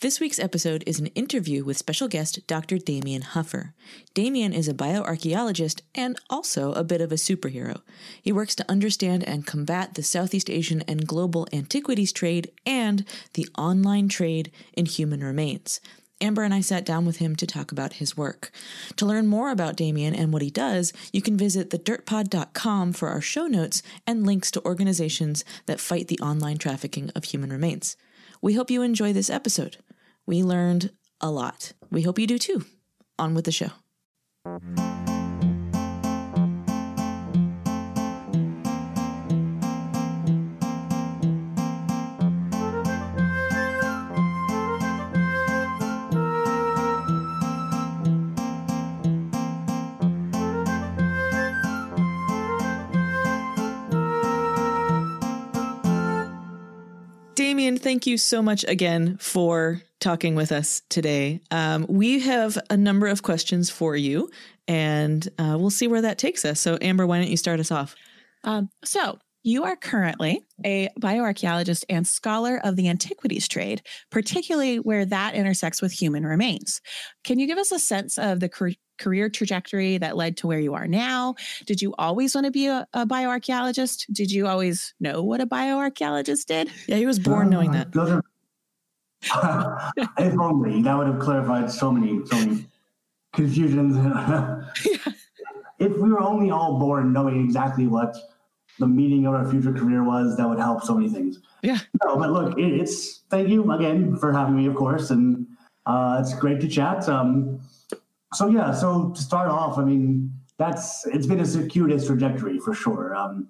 This week's episode is an interview with special guest Dr. Damien Huffer. Damien is a bioarchaeologist and also a bit of a superhero. He works to understand and combat the Southeast Asian and global antiquities trade and the online trade in human remains. Amber and I sat down with him to talk about his work. To learn more about Damien and what he does, you can visit thedirtpod.com for our show notes and links to organizations that fight the online trafficking of human remains. We hope you enjoy this episode. We learned a lot. We hope you do too. On with the show. Damien, thank you so much again for talking with us today. Um, we have a number of questions for you, and uh, we'll see where that takes us. So, Amber, why don't you start us off? Um, so, you are currently a bioarchaeologist and scholar of the antiquities trade, particularly where that intersects with human remains. Can you give us a sense of the career trajectory that led to where you are now? Did you always want to be a, a bioarchaeologist? Did you always know what a bioarchaeologist did? Yeah, he was born uh, knowing that. If only that would have clarified so many, so many confusions. If we were only all born knowing exactly what the meaning of our future career was, that would help so many things. Yeah. No, but look, it, it's thank you again for having me, of course, and uh, it's great to chat. Um, so yeah, so to start off, I mean, that's it's been a circuitous trajectory for sure. Um,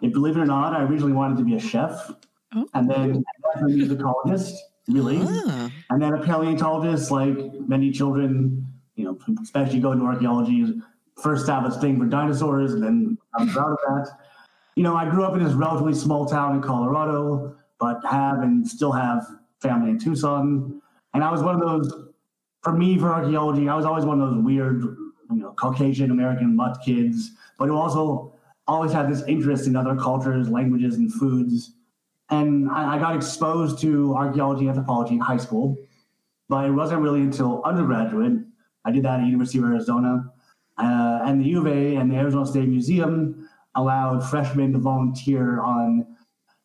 believe it or not, I originally wanted to be a chef, oh. and then a musicologist, really, ah. and then a paleontologist. Like many children, you know, especially going to archaeology, first have a thing for dinosaurs, and then I'm proud of that you know, I grew up in this relatively small town in Colorado, but have and still have family in Tucson. And I was one of those, for me, for archaeology, I was always one of those weird, you know, Caucasian American mutt kids, but who also always had this interest in other cultures, languages, and foods. And I, I got exposed to archaeology and anthropology in high school, but it wasn't really until undergraduate. I did that at University of Arizona. Uh, and the U of A and the Arizona State Museum allowed freshmen to volunteer on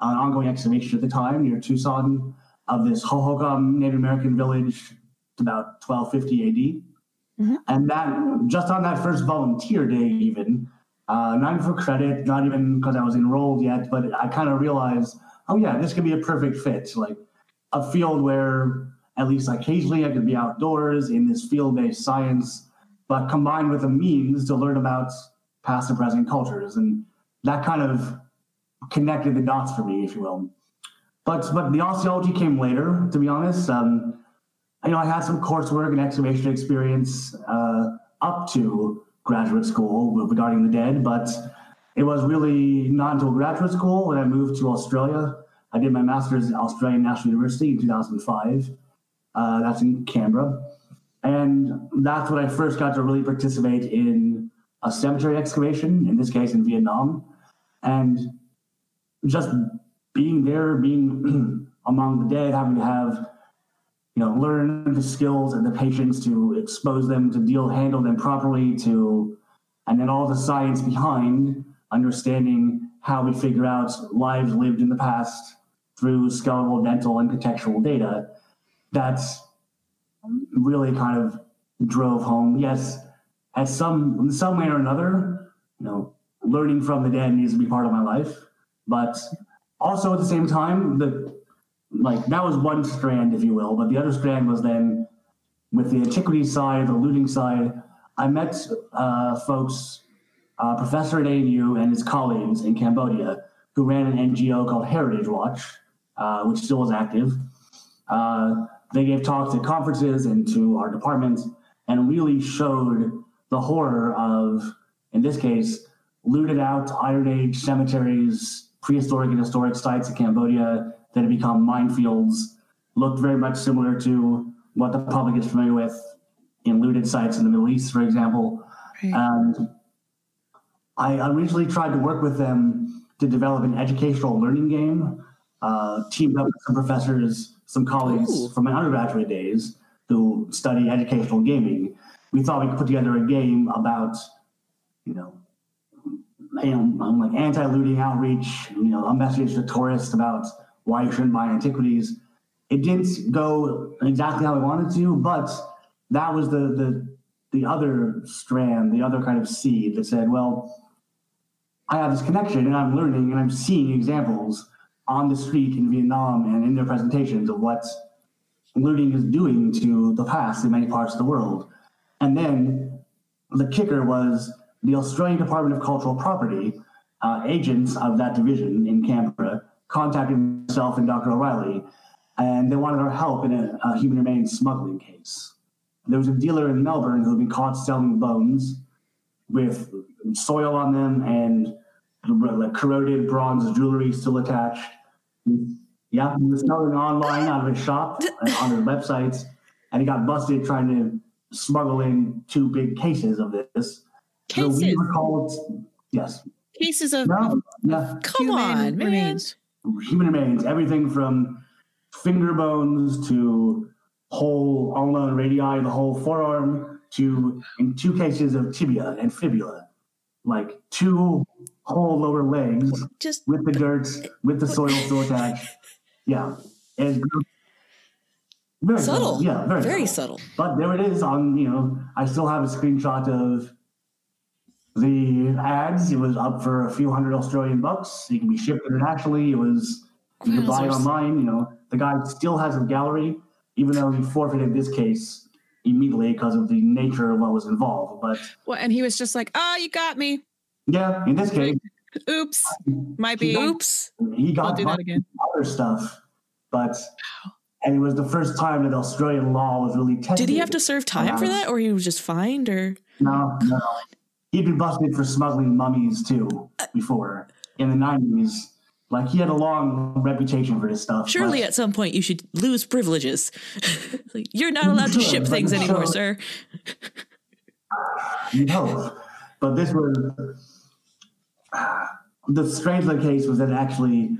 an ongoing excavation at the time near Tucson of this Hohokam Native American village about 1250 AD. Mm-hmm. And that just on that first volunteer day, even, uh, not even for credit, not even because I was enrolled yet, but I kind of realized, oh yeah, this could be a perfect fit. Like a field where at least occasionally I could be outdoors in this field-based science, but combined with the means to learn about past and present cultures. And that kind of connected the dots for me, if you will. But but the osteology came later, to be honest. Um, you know, I had some coursework and excavation experience uh, up to graduate school regarding the dead, but it was really not until graduate school when I moved to Australia. I did my master's at Australian National University in 2005. Uh, that's in Canberra. And that's when I first got to really participate in a cemetery excavation, in this case in Vietnam, and just being there, being among the dead, having to have you know learn the skills and the patience to expose them, to deal, handle them properly, to and then all the science behind understanding how we figure out lives lived in the past through skeletal, dental, and contextual data. That's really kind of drove home. Yes, at some in some way or another, you know, learning from the dead needs to be part of my life. But also at the same time, the like that was one strand, if you will. But the other strand was then with the antiquity side, the looting side. I met uh, folks, uh, Professor at ANU and his colleagues in Cambodia, who ran an NGO called Heritage Watch, uh, which still is active. Uh, they gave talks at conferences and to our department and really showed the horror of, in this case, looted out Iron Age cemeteries, prehistoric and historic sites in Cambodia that have become minefields, looked very much similar to what the public is familiar with in looted sites in the Middle East, for example. Right. And I originally tried to work with them to develop an educational learning game, uh, teamed up with some professors, some colleagues Ooh. from my undergraduate days who study educational gaming. We thought we could put together a game about, you know, you know, um, like anti-looting outreach, you know, a message to tourists about why you shouldn't buy antiquities. It didn't go exactly how we wanted to, but that was the the the other strand, the other kind of seed that said, well, I have this connection and I'm learning and I'm seeing examples on the street in Vietnam and in their presentations of what looting is doing to the past in many parts of the world. And then the kicker was the Australian Department of Cultural Property, uh, agents of that division in Canberra, contacted myself and Dr. O'Reilly, and they wanted our help in a, a human remains smuggling case. There was a dealer in Melbourne who had been caught selling bones with soil on them and corroded bronze jewelry still attached. Yeah, he was selling online out of his shop on his websites, and he got busted trying to smuggle in two big cases of this. So we Cases. were called, yes, Cases of no, yeah, Come human on, man. remains. human remains, everything from finger bones to whole ulna and radii, the whole forearm, to in two cases of tibia and fibula, like two whole lower legs Just with the dirt, with the soil still attached. Yeah, and very subtle. Yeah, very, very subtle. subtle. But there it is on, you know, I still have a screenshot of the ads. It was up for a few hundred Australian bucks. It can be shipped internationally. It was, you can buy it online. You know, the guy still has a gallery, even though he forfeited this case immediately because of the nature of what was involved. But Well, and he was just like, "Oh, you got me. Yeah, in this case, Oops, might be. Oops. he I'll got do that again." other stuff. But, and it was the first time that Australian law was really tested. Did he have to serve time for that, or he was just fined, or No, no. He'd been busted for smuggling mummies too uh, before in the nineties. Like he had a long reputation for this stuff. surely but- at some point you should lose privileges? Like, You're not allowed to Sure, ship things so- anymore, sir. you'd hope. But this was the strength of the case was that it actually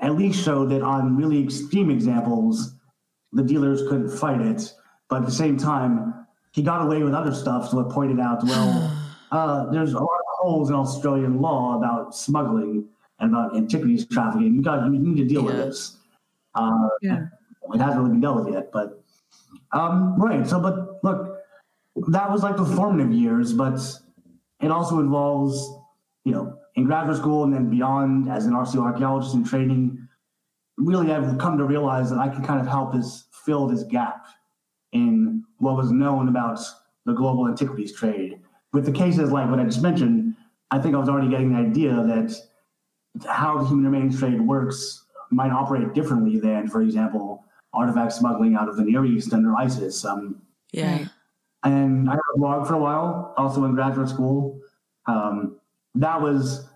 at least showed that on really extreme examples, the dealers couldn't fight it. But at the same time, he got away with other stuff. So it pointed out, well, uh, there's a lot of holes in Australian law about smuggling and about antiquities trafficking. You got you need to deal with this. Uh, Yeah. it hasn't really been dealt with yet, but um, right. So, but look, that was like the formative years, but it also involves, you know, in graduate school and then beyond as an RCO archaeologist in training. Really, I've come to realize that I can kind of help this fill this gap in what was known about the global antiquities trade. With the cases like what I just mentioned, I think I was already getting the idea that how the human remains trade works might operate differently than, for example, artifact smuggling out of the Near East under ISIS. Um, Yeah. And I had a blog for a while, also in graduate school. Um, that was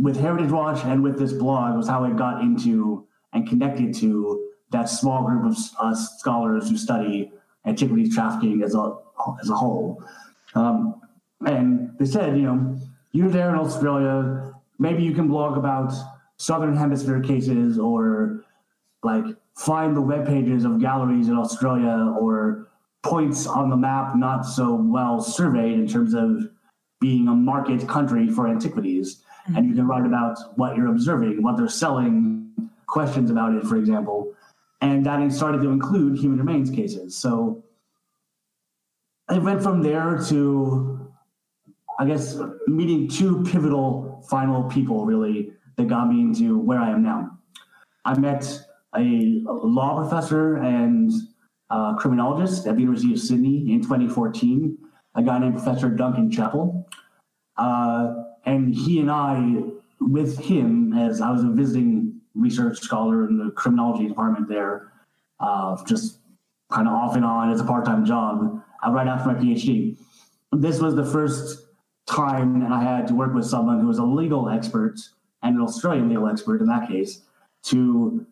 with Heritage Watch and with this blog was how I got into and connected to that small group of uh, scholars who study antiquities trafficking as a as a whole. Um, and they said, you know, you're there in Australia. Maybe you can blog about Southern Hemisphere cases or like find the web pages of galleries in Australia or points on the map not so well surveyed in terms of being a market country for antiquities. And you can write about what you're observing, what they're selling, questions about it, for example. And that started to include human remains cases. So I went from there to, I guess, meeting two pivotal final people really that got me into where I am now. I met a law professor and criminologist at the University of Sydney in 2014, a guy named Professor Duncan Chappell. Uh, and he and I, with him, as I was a visiting research scholar in the criminology department there, uh, just kind of off and on as a part time job uh, right after my PhD. This was the first time that I had to work with someone who was a legal expert and an Australian legal expert in that case to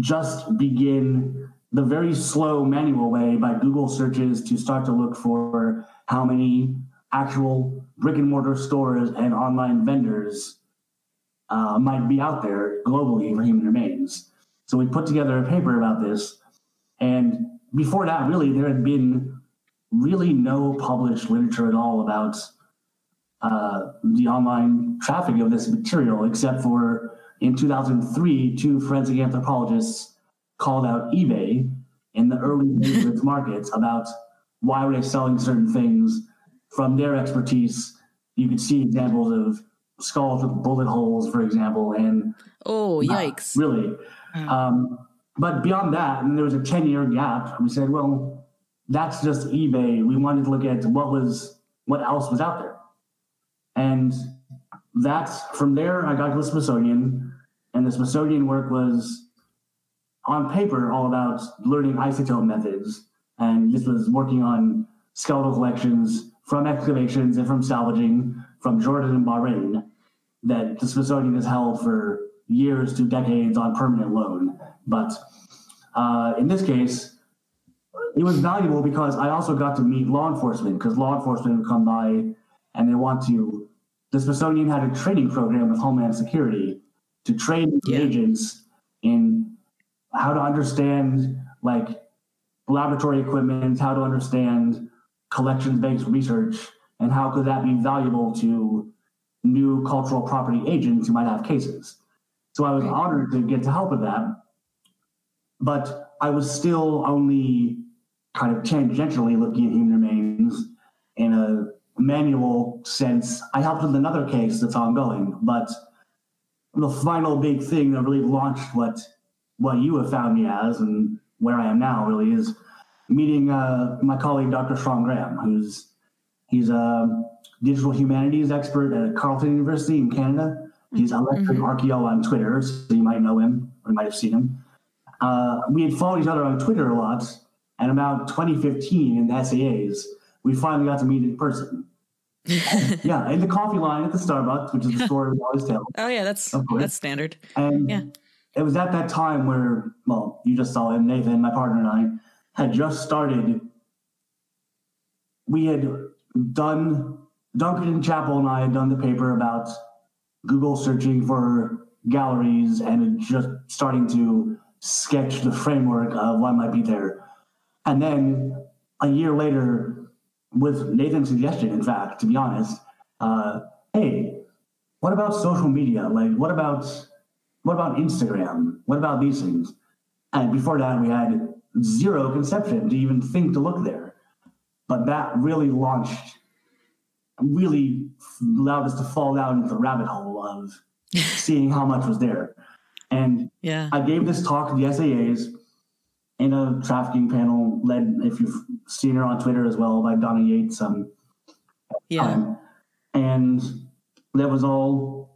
just begin the very slow manual way by Google searches to start to look for how many actual brick and mortar stores and online vendors uh, might be out there globally for human remains. So we put together a paper about this. And before that, really, there had been really no published literature at all about uh, the online traffic of this material, except for in 2003, two forensic anthropologists called out eBay in the early days of its markets about why were they selling certain things from their expertise. You could see examples of skulls with bullet holes, for example, and oh, yikes! really. Um, but beyond that, and there was a 10 year gap. We said, well, that's just eBay. We wanted to look at what was what else was out there. And that's from there I got to the Smithsonian, and the Smithsonian work was on paper all about learning isotope methods. And this was working on skeletal collections from excavations and from salvaging from Jordan and Bahrain that the Smithsonian has held for years to decades on permanent loan. But uh, in this case, it was valuable because I also got to meet law enforcement because law enforcement would come by and they want to. The Smithsonian had a training program with Homeland Security to train Yeah. agents in how to understand like laboratory equipment, how to understand collections-based research, and how could that be valuable to new cultural property agents who might have cases. So I was Right. honored to get to help with that, but I was still only kind of tangentially looking at human remains in a manual sense. I helped with another case that's ongoing, but the final big thing that really launched what what you have found me as and where I am now really is meeting uh, my colleague Dr. Shawn Graham, who's he's a digital humanities expert at Carleton University in Canada. He's Electric Archeo on Twitter, so you might know him or you might have seen him. Uh, we had followed each other on Twitter a lot, and about 2015 in the SAAs, we finally got to meet in person. yeah, in the coffee line at the Starbucks, which is the store we always tell. Oh yeah, that's that's standard. And Yeah. It was at that time where, well, you just saw him, Nathan, my partner, and I had just started. We had done, Duncan Chappell and I had done the paper about Google searching for galleries and just starting to sketch the framework of what might be there. And then a year later, with Nathan's suggestion, in fact, to be honest, uh, hey, what about social media? Like, what about what about Instagram? What about these things? And before that, we had zero conception to even think to look there. But that really launched, really allowed us to fall down into the rabbit hole of seeing how much was there. And Yeah. I gave this talk to the SAAs in a trafficking panel led, if you've seen her on Twitter as well, by Donna Yates. Um, Yeah. time. And that was all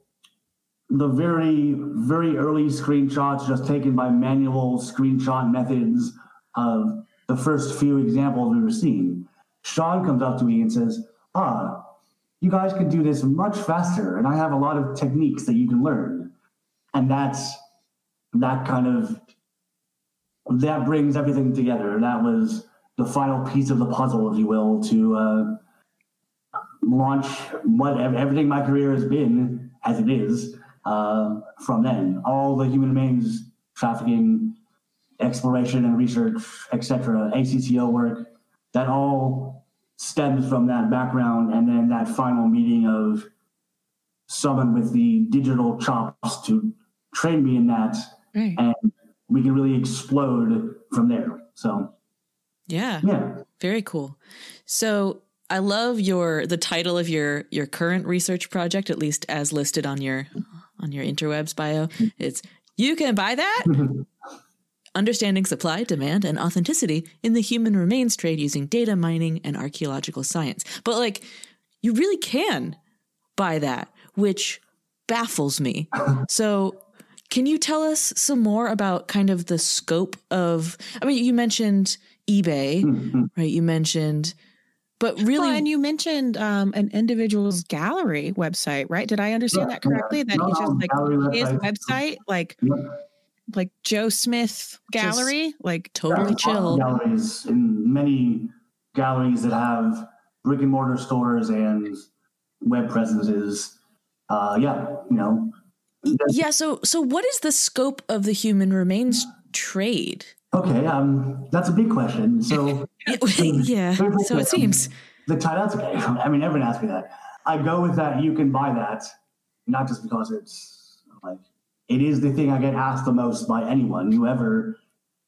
the very, very early screenshots just taken by manual screenshot methods of the first few examples we were seeing. Shawn comes up to me and says, Ah, you guys can do this much faster, and I have a lot of techniques that you can learn. And that's that kind of that brings everything together. That was the final piece of the puzzle, if you will, to uh, launch what everything my career has been as it is uh, from then. All the human remains trafficking, exploration and research, etc., ACCO work, that all stems from that background, and then that final meeting of someone with the digital chops to train me in that, Right. and we can really explode from there. So Yeah. yeah. Very cool. So I love your the title of your your current research project, at least as listed on your on your interwebs bio. It's you can buy that. Understanding supply, demand, and authenticity in the human remains trade using data mining and archaeological science. But like, you really can buy that, which baffles me. So, can you tell us some more about kind of the scope of? I mean, you mentioned eBay, mm-hmm. right? You mentioned, but really, well, and you mentioned um, an individual's gallery website, right? Did I understand yeah, that correctly? Yeah. That no, he just like his website, like. Like Joe Smith Gallery, just like totally chill. Galleries in many galleries that have brick and mortar stores and web presences. Uh, yeah, you know. Yeah. So, so what is the scope of the human remains trade? Okay, um, that's a big question. So, yeah, so it seems. The title, that's okay. I mean, everyone asks me that. I go with that. You can buy that, not just because it's like it is the thing I get asked the most by anyone who ever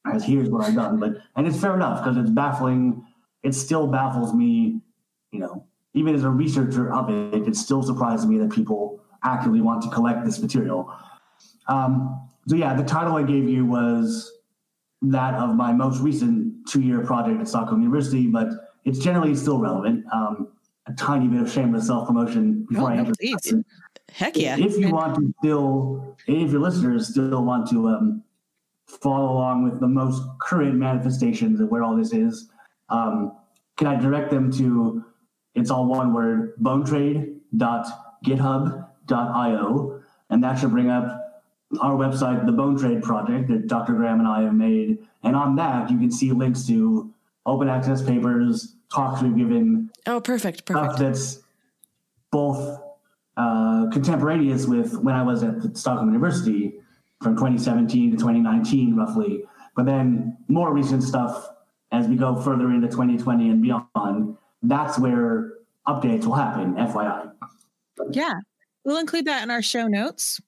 has here's what I've done. But and it's fair enough because it's baffling. It still baffles me, you know, even as a researcher of it, it still surprises me that people actively want to collect this material. Um, so yeah, the title I gave you was that of my most recent two-year project at Stockholm University, but it's generally still relevant. Um, a tiny bit of shameless self-promotion before oh, I enter. Heck yeah! If you want to still, if your listeners still want to um, follow along with the most current manifestations of where all this is, um, can I direct them to? It's all one word: bonetrade.github.io, and that should bring up our website, the Bone Trade Project that Dr. Graham and I have made. And on that, you can see links to open access papers, talks we've given. Oh, perfect, perfect. Stuff that's both uh, contemporaneous with when I was at Stockholm University from 2017 to 2019, roughly. But then more recent stuff as we go further into 2020 and beyond. That's where updates will happen, FYI. Yeah. We'll include that in our show notes.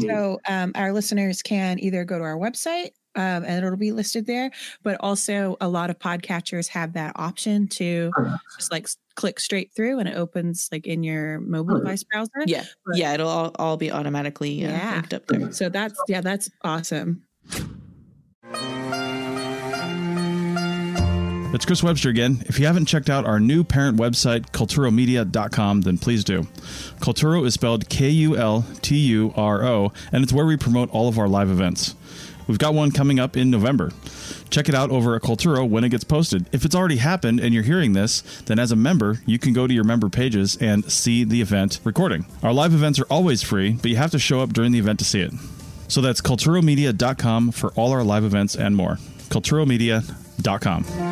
So um, our listeners can either go to our website um, and it'll be listed there. But also, a lot of podcatchers have that option to just like click straight through and it opens like in your mobile device browser. Yeah, but, yeah, it'll all, all be automatically uh, yeah. linked up there. So that's yeah, that's awesome. It's Chris Webster again. If you haven't checked out our new parent website, kulturomedia.com, then please do. Kulturo is spelled K U L T U R O, and it's where we promote all of our live events. We've got one coming up in November. Check it out over at Kulturo when it gets posted. If it's already happened and you're hearing this, then as a member, you can go to your member pages and see the event recording. Our live events are always free, but you have to show up during the event to see it. So that's kulturomedia.com for all our live events and more. kulturomedia.com.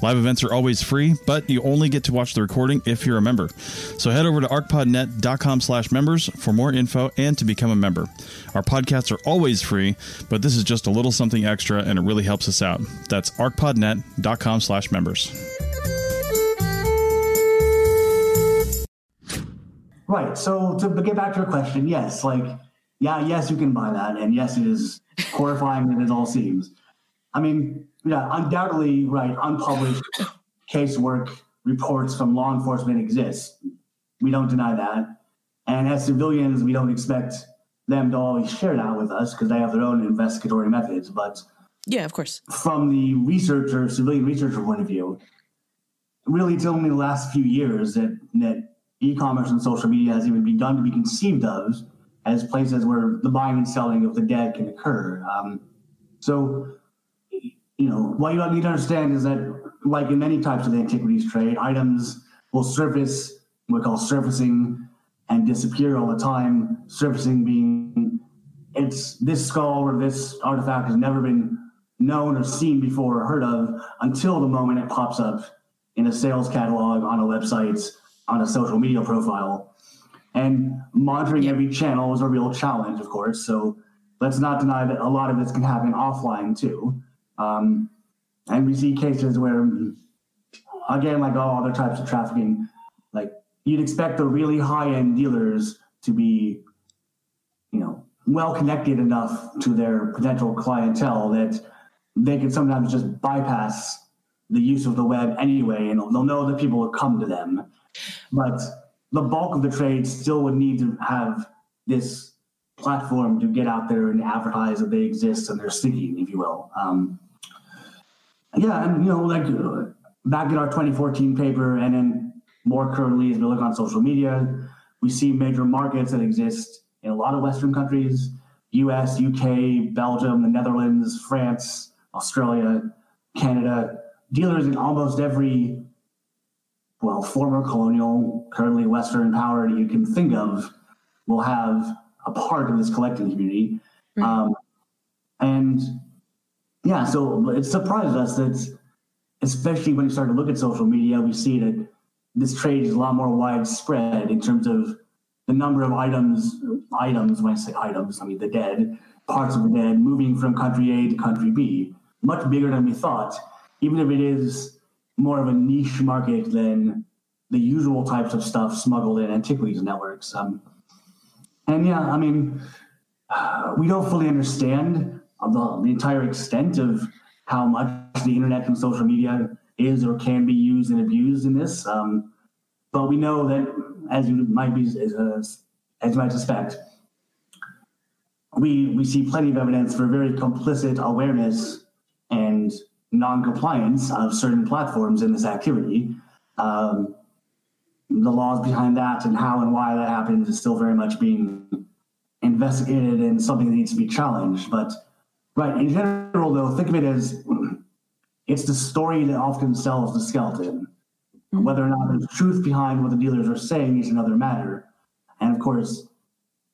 Live events are always free, but you only get to watch the recording if you're a member. So head over to arcpodnet.com slash members for more info and to become a member. Our podcasts are always free, but this is just a little something extra and it really helps us out. That's arcpodnet.com slash members. Right. So to get back to your question, yes, like, yeah, yes, you can buy that. And yes, it is horrifying as it all seems. I mean, yeah, undoubtedly, right, unpublished casework reports from law enforcement exist. We don't deny that. And as civilians, we don't expect them to always share that with us because they have their own investigatory methods. But yeah, of course. From the researcher, civilian researcher point of view, really it's only the last few years that, that e-commerce and social media has even begun to be conceived of as places where the buying and selling of the dead can occur. Um, so you know, what you need to understand is that, like in many types of the antiquities trade, items will surface, what we call surfacing, and disappear all the time. Surfacing being it's this skull or this artifact has never been known or seen before or heard of until the moment it pops up in a sales catalog on a website, on a social media profile. And monitoring every channel is a real challenge, of course. So let's not deny that a lot of this can happen offline too. Um, and we see cases where, again, like all other types of trafficking, like you'd expect the really high end dealers to be, you know, well connected enough to their potential clientele that they can sometimes just bypass the use of the web anyway, and they'll know that people will come to them. But the bulk of the trade still would need to have this platform to get out there and advertise that they exist and they're seeking, if you will. Um, yeah, and you know, like uh, back in our 2014 paper, and then more currently as we look on social media, we see major markets that exist in a lot of Western countries: U.S., U.K., Belgium, the Netherlands, France, Australia, Canada. Dealers in almost every well, former colonial, currently Western power you can think of will have a part of this collecting community. Right. Um, and yeah, so it surprised us that, especially when you start to look at social media, we see that this trade is a lot more widespread in terms of the number of items, items, when I say items, I mean the dead, parts of the dead moving from country A to country B, much bigger than we thought, even if it is more of a niche market than the usual types of stuff smuggled in antiquities networks. Um, and yeah, I mean, we don't fully understand the, the entire extent of how much the internet and social media is or can be used and abused in this. Um, but we know that, as you might be, as, as you might suspect, we we see plenty of evidence for very complicit awareness and non-compliance of certain platforms in this activity. Um, the laws behind that and how and why that happens is still very much being investigated and something that needs to be challenged. But right in general, though, think of it as it's the story that often sells the skeleton. Mm-hmm. Whether or not there's truth behind what the dealers are saying is another matter. And of course,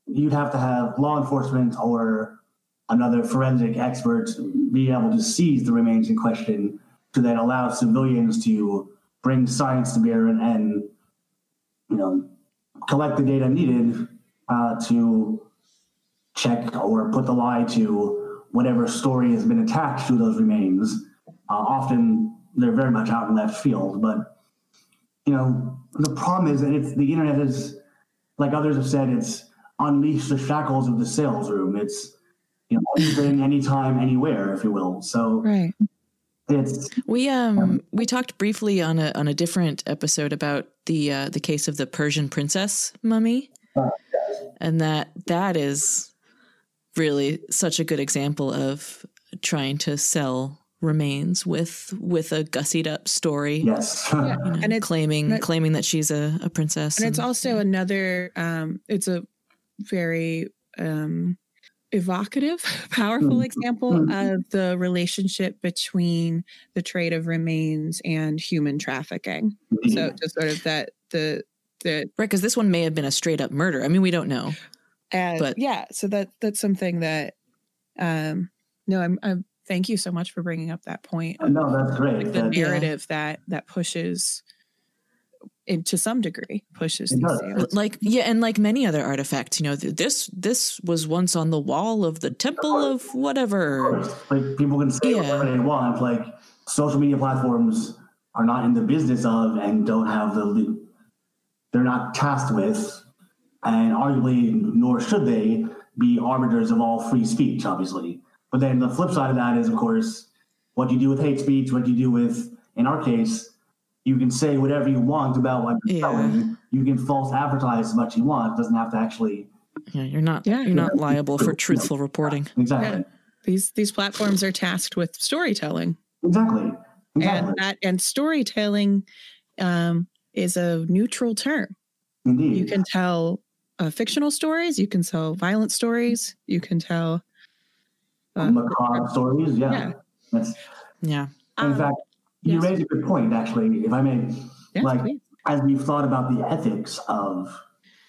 you'd have to have law enforcement or another forensic expert be able to seize the remains in question to then allow civilians to bring science to bear and, and you know collect the data needed uh, to check or put the lie to whatever story has been attached to those remains. Uh, often they're very much out in left field, but you know the problem is that it's the internet is like others have said it's unleashed the shackles of the sales room. It's you know, anything, anytime, anywhere, if you will. So right. It's we um we talked briefly on a on a different episode about the uh, the case of the Persian princess mummy, uh, and that that is really such a good example of trying to sell remains with with a gussied up story. Yes, yeah. you know, and it's, claiming it, claiming that she's a, a princess, and, and it's also yeah. another. Um, it's a very um evocative, powerful mm-hmm. example mm-hmm. of the relationship between the trade of remains and human trafficking. So just sort of that the the right because this one may have been a straight up murder. I mean, we don't know. And but yeah, so that that's something that um no, I'm I'm thank you so much for bringing up that point. No, that's great. Like the narrative yeah. that that pushes and to some degree pushes these sales. Like yeah, and like many other artifacts, you know, this this was once on the wall of the temple of, of whatever. Of like people can say yeah. whatever they want. Like social media platforms are not in the business of and don't have the they're not tasked with, and arguably nor should they be arbiters of all free speech, obviously. But then the flip side of that is, of course, what do you do with hate speech? What do you do with, in our case, you can say whatever you want about what you're yeah. selling. You can false advertise as much you want. It doesn't have to actually. Yeah, you're not. Yeah. You're not liable for truthful reporting. Exactly. Yeah. These these platforms are tasked with storytelling. Exactly. exactly. And that and storytelling um, is a neutral term. Indeed. You can tell uh, fictional stories. You can tell violent stories. You can tell uh, macabre stories. Yeah. Yeah. That's, yeah. In um, fact, you yes. raise a good point, actually, if I may. Yes, like, please. as we've thought about the ethics of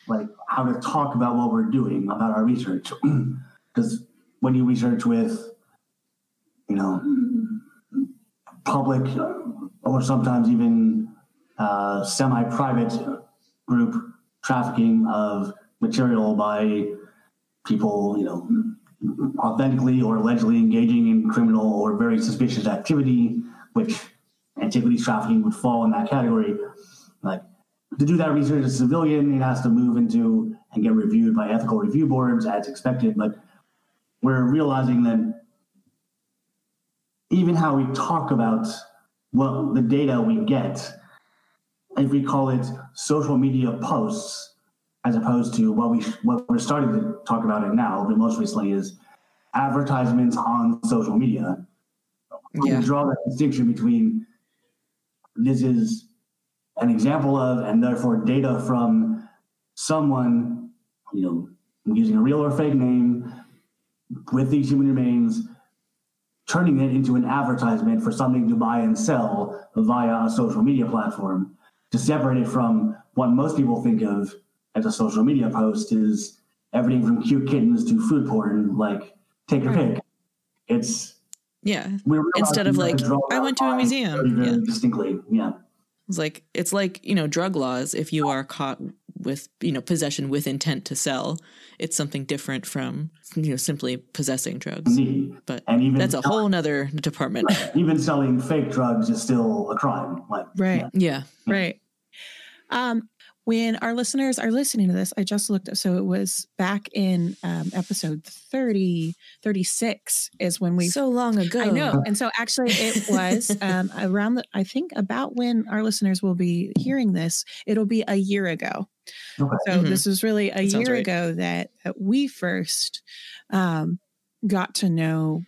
like how to talk about what we're doing about our research, because when you research with, you know, public or sometimes even uh, semi-private group trafficking of material by people, you know, authentically or allegedly engaging in criminal or very suspicious activity, which antiquities trafficking would fall in that category. Like to do that research as a civilian, it has to move into and get reviewed by ethical review boards as expected. But we're realizing that even how we talk about well the data we get, if we call it social media posts, as opposed to what we what we're starting to talk about it now, but most recently is advertisements on social media. We Yeah. draw that distinction between this is an example of and therefore data from someone, you know, using a real or fake name with these human remains, turning it into an advertisement for something to buy and sell via a social media platform to separate it from what most people think of as a social media post is everything from cute kittens to food porn, like take your hmm. pick. It's Yeah. we Instead of, like, I went to a museum. Yeah. distinctly. Yeah. It's like it's like, you know, drug laws if you are caught with, you know, possession with intent to sell, it's something different from, you know, simply possessing drugs. Indeed. But And even that's a whole other department. even selling fake drugs is still a crime. Like Right. Yeah. Right. Um, when our listeners are listening to this, I just looked up. So it was back in um, episode 30, 36 is when we. so long ago. I know. And so actually, it was um, around the, I think about when our listeners will be hearing this, it'll be a year ago. Okay. So Mhm. this was really a That year right. ago that, that we first um, got to know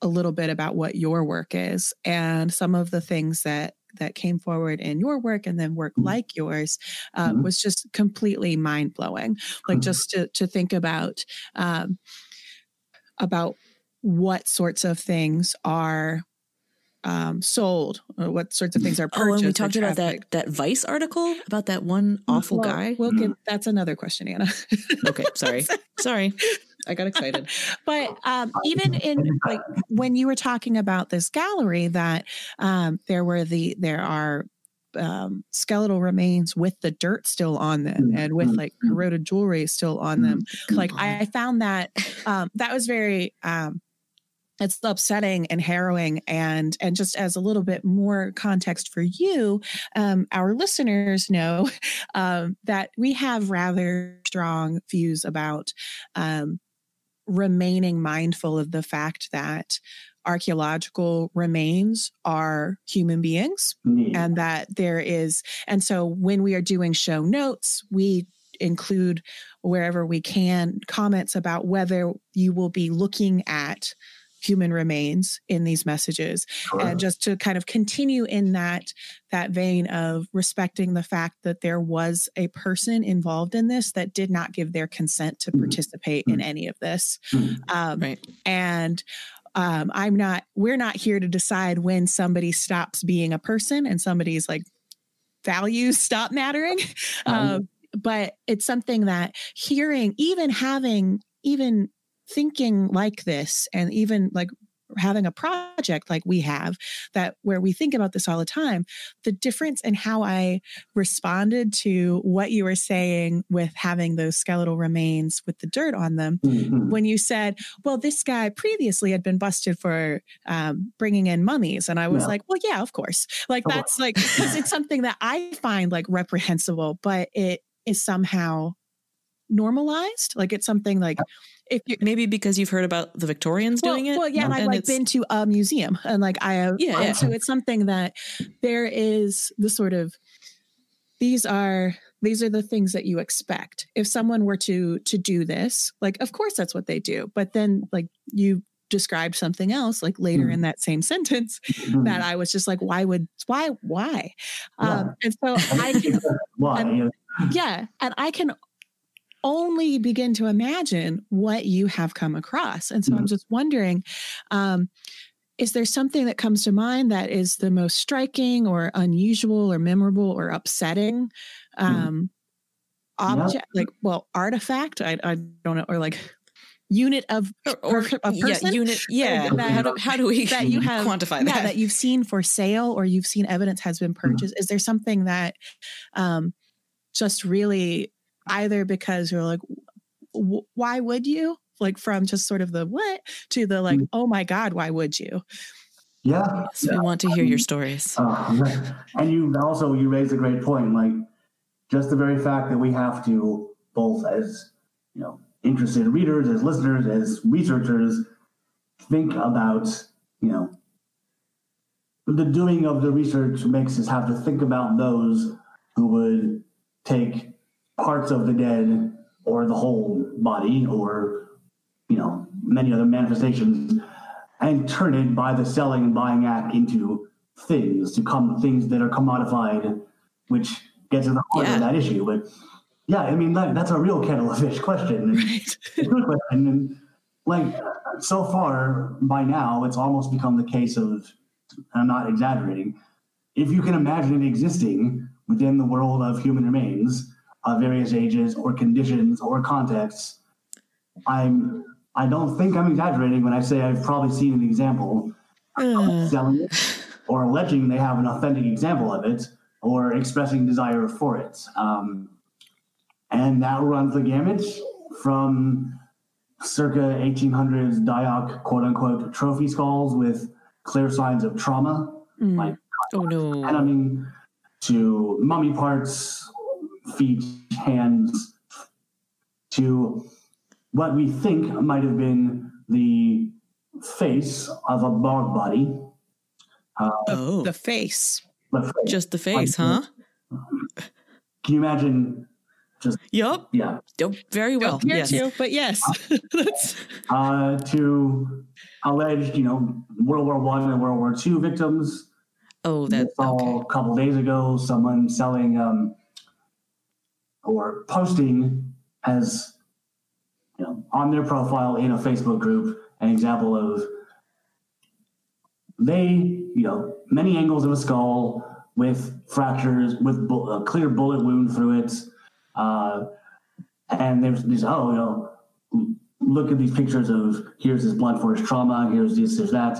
a little bit about what your work is and some of the things that that came forward in your work and then work like yours uh, Mhm. was just completely mind blowing. Like Mhm. just to to think about um, about what sorts of things are um, sold, or what sorts of things are purchased. Oh, purchased. and we talked about that that Vice article about that one awful Well, guy. We'll get that's another question, Anna. Okay, sorry. sorry. I got excited. but um, even in like when you were talking about this gallery that um, there were the there are um, skeletal remains with the dirt still on them and with like corroded jewelry still on them like i found that um, that was very um, it's upsetting and harrowing and and just as a little bit more context for you um, our listeners know um, that we have rather strong views about um, remaining mindful of the fact that archaeological remains are human beings Indeed. and that there is and so when we are doing show notes we include wherever we can comments about whether you will be looking at human remains in these messages Sure. and just to kind of continue in that that vein of respecting the fact that there was a person involved in this that did not give their consent to Mhm. participate in any of this Mhm. um, Right. and um, i'm not we're not here to decide when somebody stops being a person and somebody's like values stop mattering um, but it's something that hearing even having even thinking like this and even like having a project like we have that where we think about this all the time the difference in how i responded to what you were saying with having those skeletal remains with the dirt on them Mhm. when you said, "Well, this guy previously had been busted for um, bringing in mummies," and I was Yeah. like, "Well, yeah, of course." Like Of that's like 'cause it's something that I find like reprehensible, but it is somehow normalized. Like it's something like if you. Maybe because you've heard about the Victorians Well, doing it. well, yeah, and I've like been to a museum, and like I have, Yeah, yeah. so it's something that there is the sort of these are these are the things that you expect if someone were to to do this like of course that's what they do but then like you described something else like later Mhm. in that same sentence Mhm. that i was just like why would why why Yeah. um and so i can Why? and- Yeah. yeah and i can only begin to imagine what you have come across and so i'm Mhm. just wondering um is there something that comes to mind that is the most striking or unusual or memorable or upsetting um object like well artifact I, I don't know or like unit of or, or per- a yeah, person unit. Yeah. that- how, do, how do we that you have quantify yeah, that? that you've seen for sale or you've seen evidence has been purchased is there something that um just really either because you're like why would you like from just sort of the what to the like Mm. oh my god why would you Yeah. Yes, we want to hear your stories. Uh, and you also you raise a great point. Like just the very fact that we have to both as you know interested readers, as listeners, as researchers, think about you know the doing of the research makes us have to think about those who would take parts of the dead or the whole body or you know many other manifestations and turn it by the selling and buying act into things to come things that are commodified which gets to the heart Yeah. of that issue. But yeah i mean that, that's a real kettle of fish question. It's a good question. And like so far by now it's almost become the case of i'm not exaggerating if you can imagine it existing within the world of human remains of various ages or conditions or contexts i'm i don't think i'm exaggerating when i say i've probably seen an example Uh, selling it or alleging they have an authentic example of it or expressing desire for it. Um, and that runs the gamut from circa 1800s Dayak quote unquote trophy skulls with clear signs of trauma, like oh no. anatomy, to mummy parts, feet, hands, to what we think might have been the face of a bog body. Oh, The face. But face. just the face, huh? Can you imagine? Just yep. Yeah. Oh, very well. Don't Yes. to, but yes. That's Uh, to alleged, you know, World War One and World War Two victims. Oh, that's that okay. a couple days ago someone selling um, or posting as you know on their profile in a Facebook group an example of they you know many angles of a skull with fractures with bu- a clear bullet wound through it uh, and there's these oh you know look at these pictures of here's this blunt force trauma here's this there's that.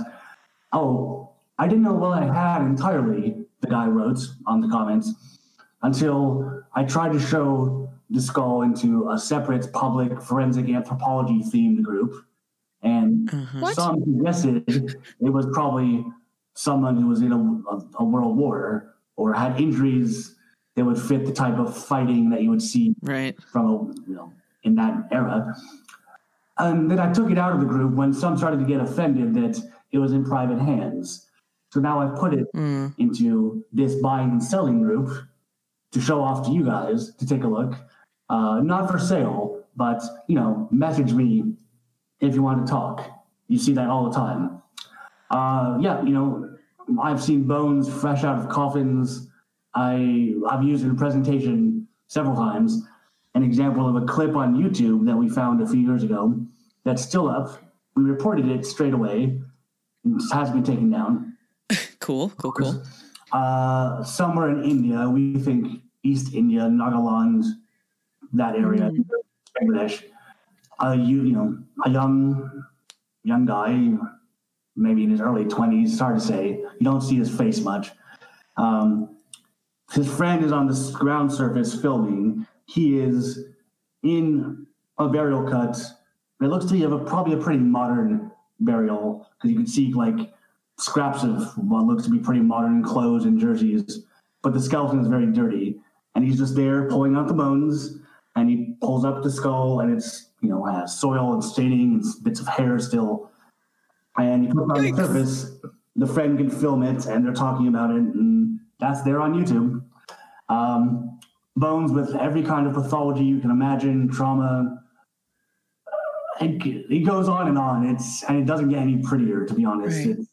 Oh I didn't know what I had entirely, the guy wrote on the comments, until I tried to show the skull into a separate public forensic anthropology themed group. And. What? some suggested it was probably someone who was in a, a, a world war or had injuries that would fit the type of fighting that you would see Right. from a, you know in that era. And then I took it out of the group when some started to get offended that it was in private hands. So now I've put it Mm. into this buying and selling group to show off to you guys to take a look. Uh, not for sale, but you know, message me if you want to talk. You see that all the time. Uh, yeah, you know, I've seen bones fresh out of coffins. I I've used in a presentation several times. An example of a clip on YouTube that we found a few years ago that's still up. We reported it straight away. It has been taken down. Cool. Cool. Cool. Uh, somewhere in India, we think East India, Nagaland, that area, Bangladesh. Uh, you you know, a young young guy, maybe in his early twenties. It's hard to say. You don't see his face much. Um, his friend is on the ground surface filming. He is in a burial cut. It looks to be a, probably a pretty modern burial because you can see like scraps of what looks to be pretty modern clothes and jerseys, but the skeleton is very dirty. And he's just there pulling out the bones, and he pulls up the skull, and it's you know has soil and staining and bits of hair still. And he puts it on the surface. The friend can film it, and they're talking about it, and that's there on YouTube. Um, bones with every kind of pathology you can imagine, trauma. It, it goes on and on. It's and it doesn't get any prettier, to be honest. Right. It's,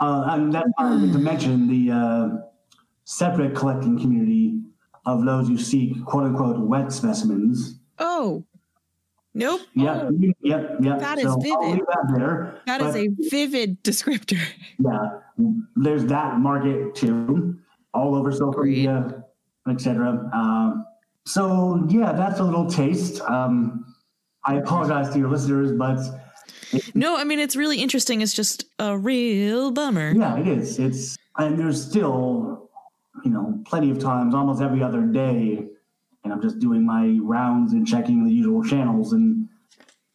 uh, and that's not even to mention the uh, separate collecting community of those who seek "quote unquote" wet specimens. oh, Nope. Yeah, yep, yep. That is so I'll vivid. that there. that is a vivid descriptor. yeah, there's that market too, all over social Great. media, etc. Um, so yeah, that's a little taste. Um, I apologize to your listeners, but No, I mean it's really interesting. It's just a real bummer. yeah, it is. It's and there's still, you know, plenty of times, almost every other day, and I'm just doing my rounds and checking the usual channels, and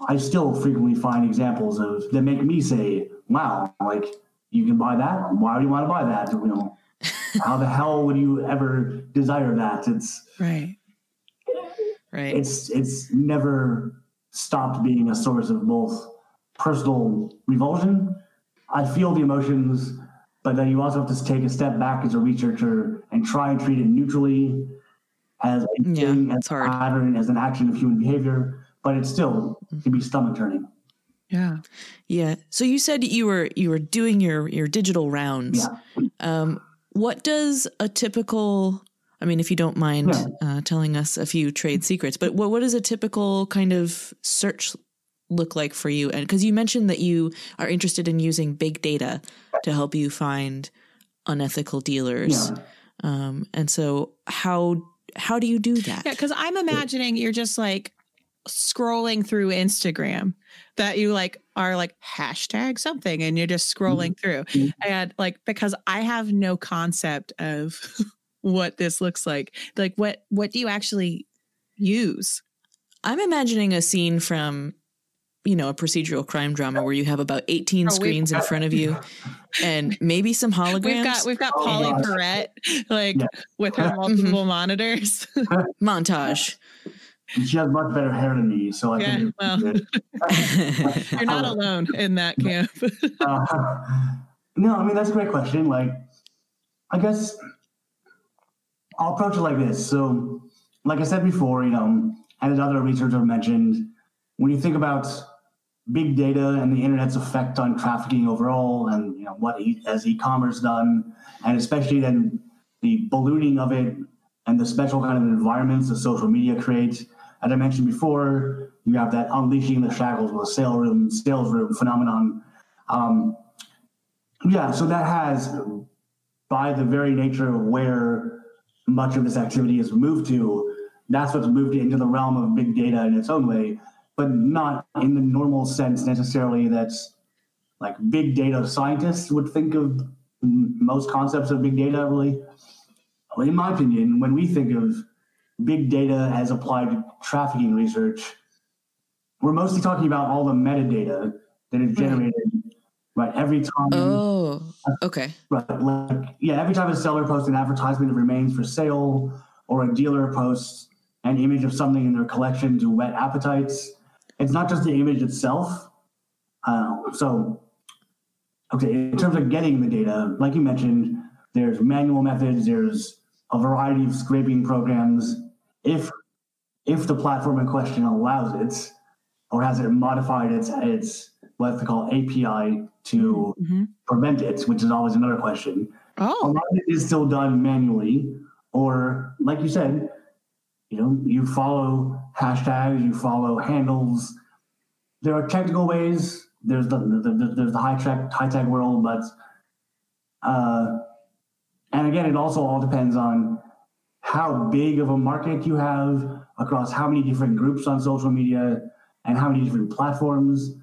I still frequently find examples of that make me say, "Wow, like you can buy that. Why do you want to buy that?" You know, how the hell would you ever desire that? It's Right. Right. it's it's never stopped being a source of both personal revulsion. I feel the emotions, but then you also have to take a step back as a researcher and try and treat it neutrally as a Yeah, thing, as hard. pattern, as an action of human behavior. But it still can be stomach turning. Yeah. Yeah. So you said you were you were doing your your digital rounds. Yeah. Um, what does a typical I mean, if you don't mind Yeah. uh, telling us a few trade secrets, but what what does a typical kind of search look like for you? And because you mentioned that you are interested in using big data to help you find unethical dealers, Yeah. um, and so how how do you do that? Yeah, because I'm imagining you're just like scrolling through Instagram that you like are like hashtag something and you're just scrolling through. Mhm. And like because I have no concept of what this looks like. Like what what do you actually use? I'm imagining a scene from, you know, a procedural crime drama where you have about 18 Oh, we- screens in front of you and maybe some holograms. We've got we've got Oh, Pauley gosh. Perrette like Yeah. with her multiple monitors. montage. She has much better hair than me, so I Yeah, think well. You're not alone in that camp. Uh, no, I mean that's a great question. Like, I guess I'll approach it like this. So, like I said before, you know, and as other researchers have mentioned, when you think about big data and the internet's effect on trafficking overall, and you know what e- has e-commerce done, and especially then the ballooning of it and the special kind of environments that social media creates. As I mentioned before, you have that unleashing the shackles with a sale room, sales room phenomenon. Um, yeah, so that has, by the very nature of where much of this activity is moved to, that's what's moved into the realm of big data in its own way, but not in the normal sense necessarily that's like big data scientists would think of most concepts of big data really. In my opinion, when we think of big data as applied to trafficking research, we're mostly talking about all the metadata that is hmm. generated right every time oh, okay. Right. Like, yeah, every time a seller posts an advertisement that remains for sale or a dealer posts an image of something in their collection to whet appetites, it's not just the image itself. Uh, so, okay, in terms of getting the data, like you mentioned, there's manual methods, there's a variety of scraping programs. If if the platform in question allows it, or has it modified its its what they call API to Mhm. prevent it, which is always another question. A Oh, lot of it is still done manually, or like you said, you know, you follow hashtags, you follow handles. There are technical ways. There's the, the, the there's the high tech high tech world, but uh, and again, it also all depends on how big of a market you have across how many different groups on social media and how many different platforms.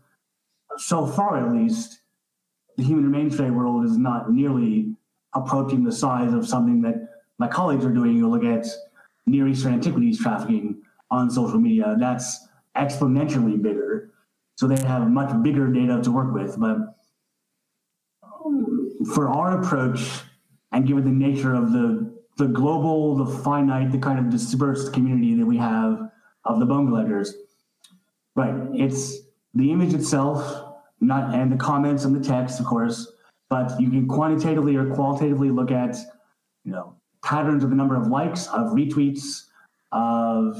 So far, at least, the human remains trade world is not nearly approaching the size of something that my colleagues are doing. You look at Near Eastern antiquities trafficking on social media, that's exponentially bigger. So they have much bigger data to work with. But for our approach, and given the nature of the the global, the finite, the kind of dispersed community that we have of the bone collectors, right? It's the image itself, not and the comments and the text, of course, but you can quantitatively or qualitatively look at, you know, patterns of the number of likes, of retweets, of,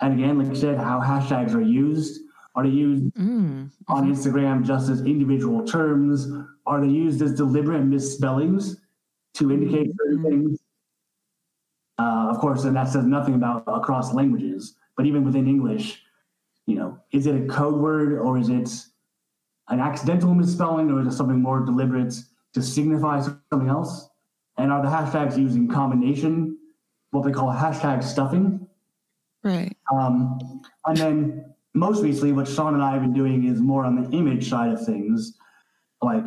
and again, like you said, how hashtags are used. Are they used Mm. on Instagram just as individual terms? Are they used as deliberate misspellings to indicate certain things? Uh, of course, and that says nothing about across languages, but even within English, you know, is it a code word or is it an accidental misspelling or is it something more deliberate to signify something else? And are the hashtags used in combination, what they call hashtag stuffing? right. Um, and then most recently, what Shawn and I have been doing is more on the image side of things. Like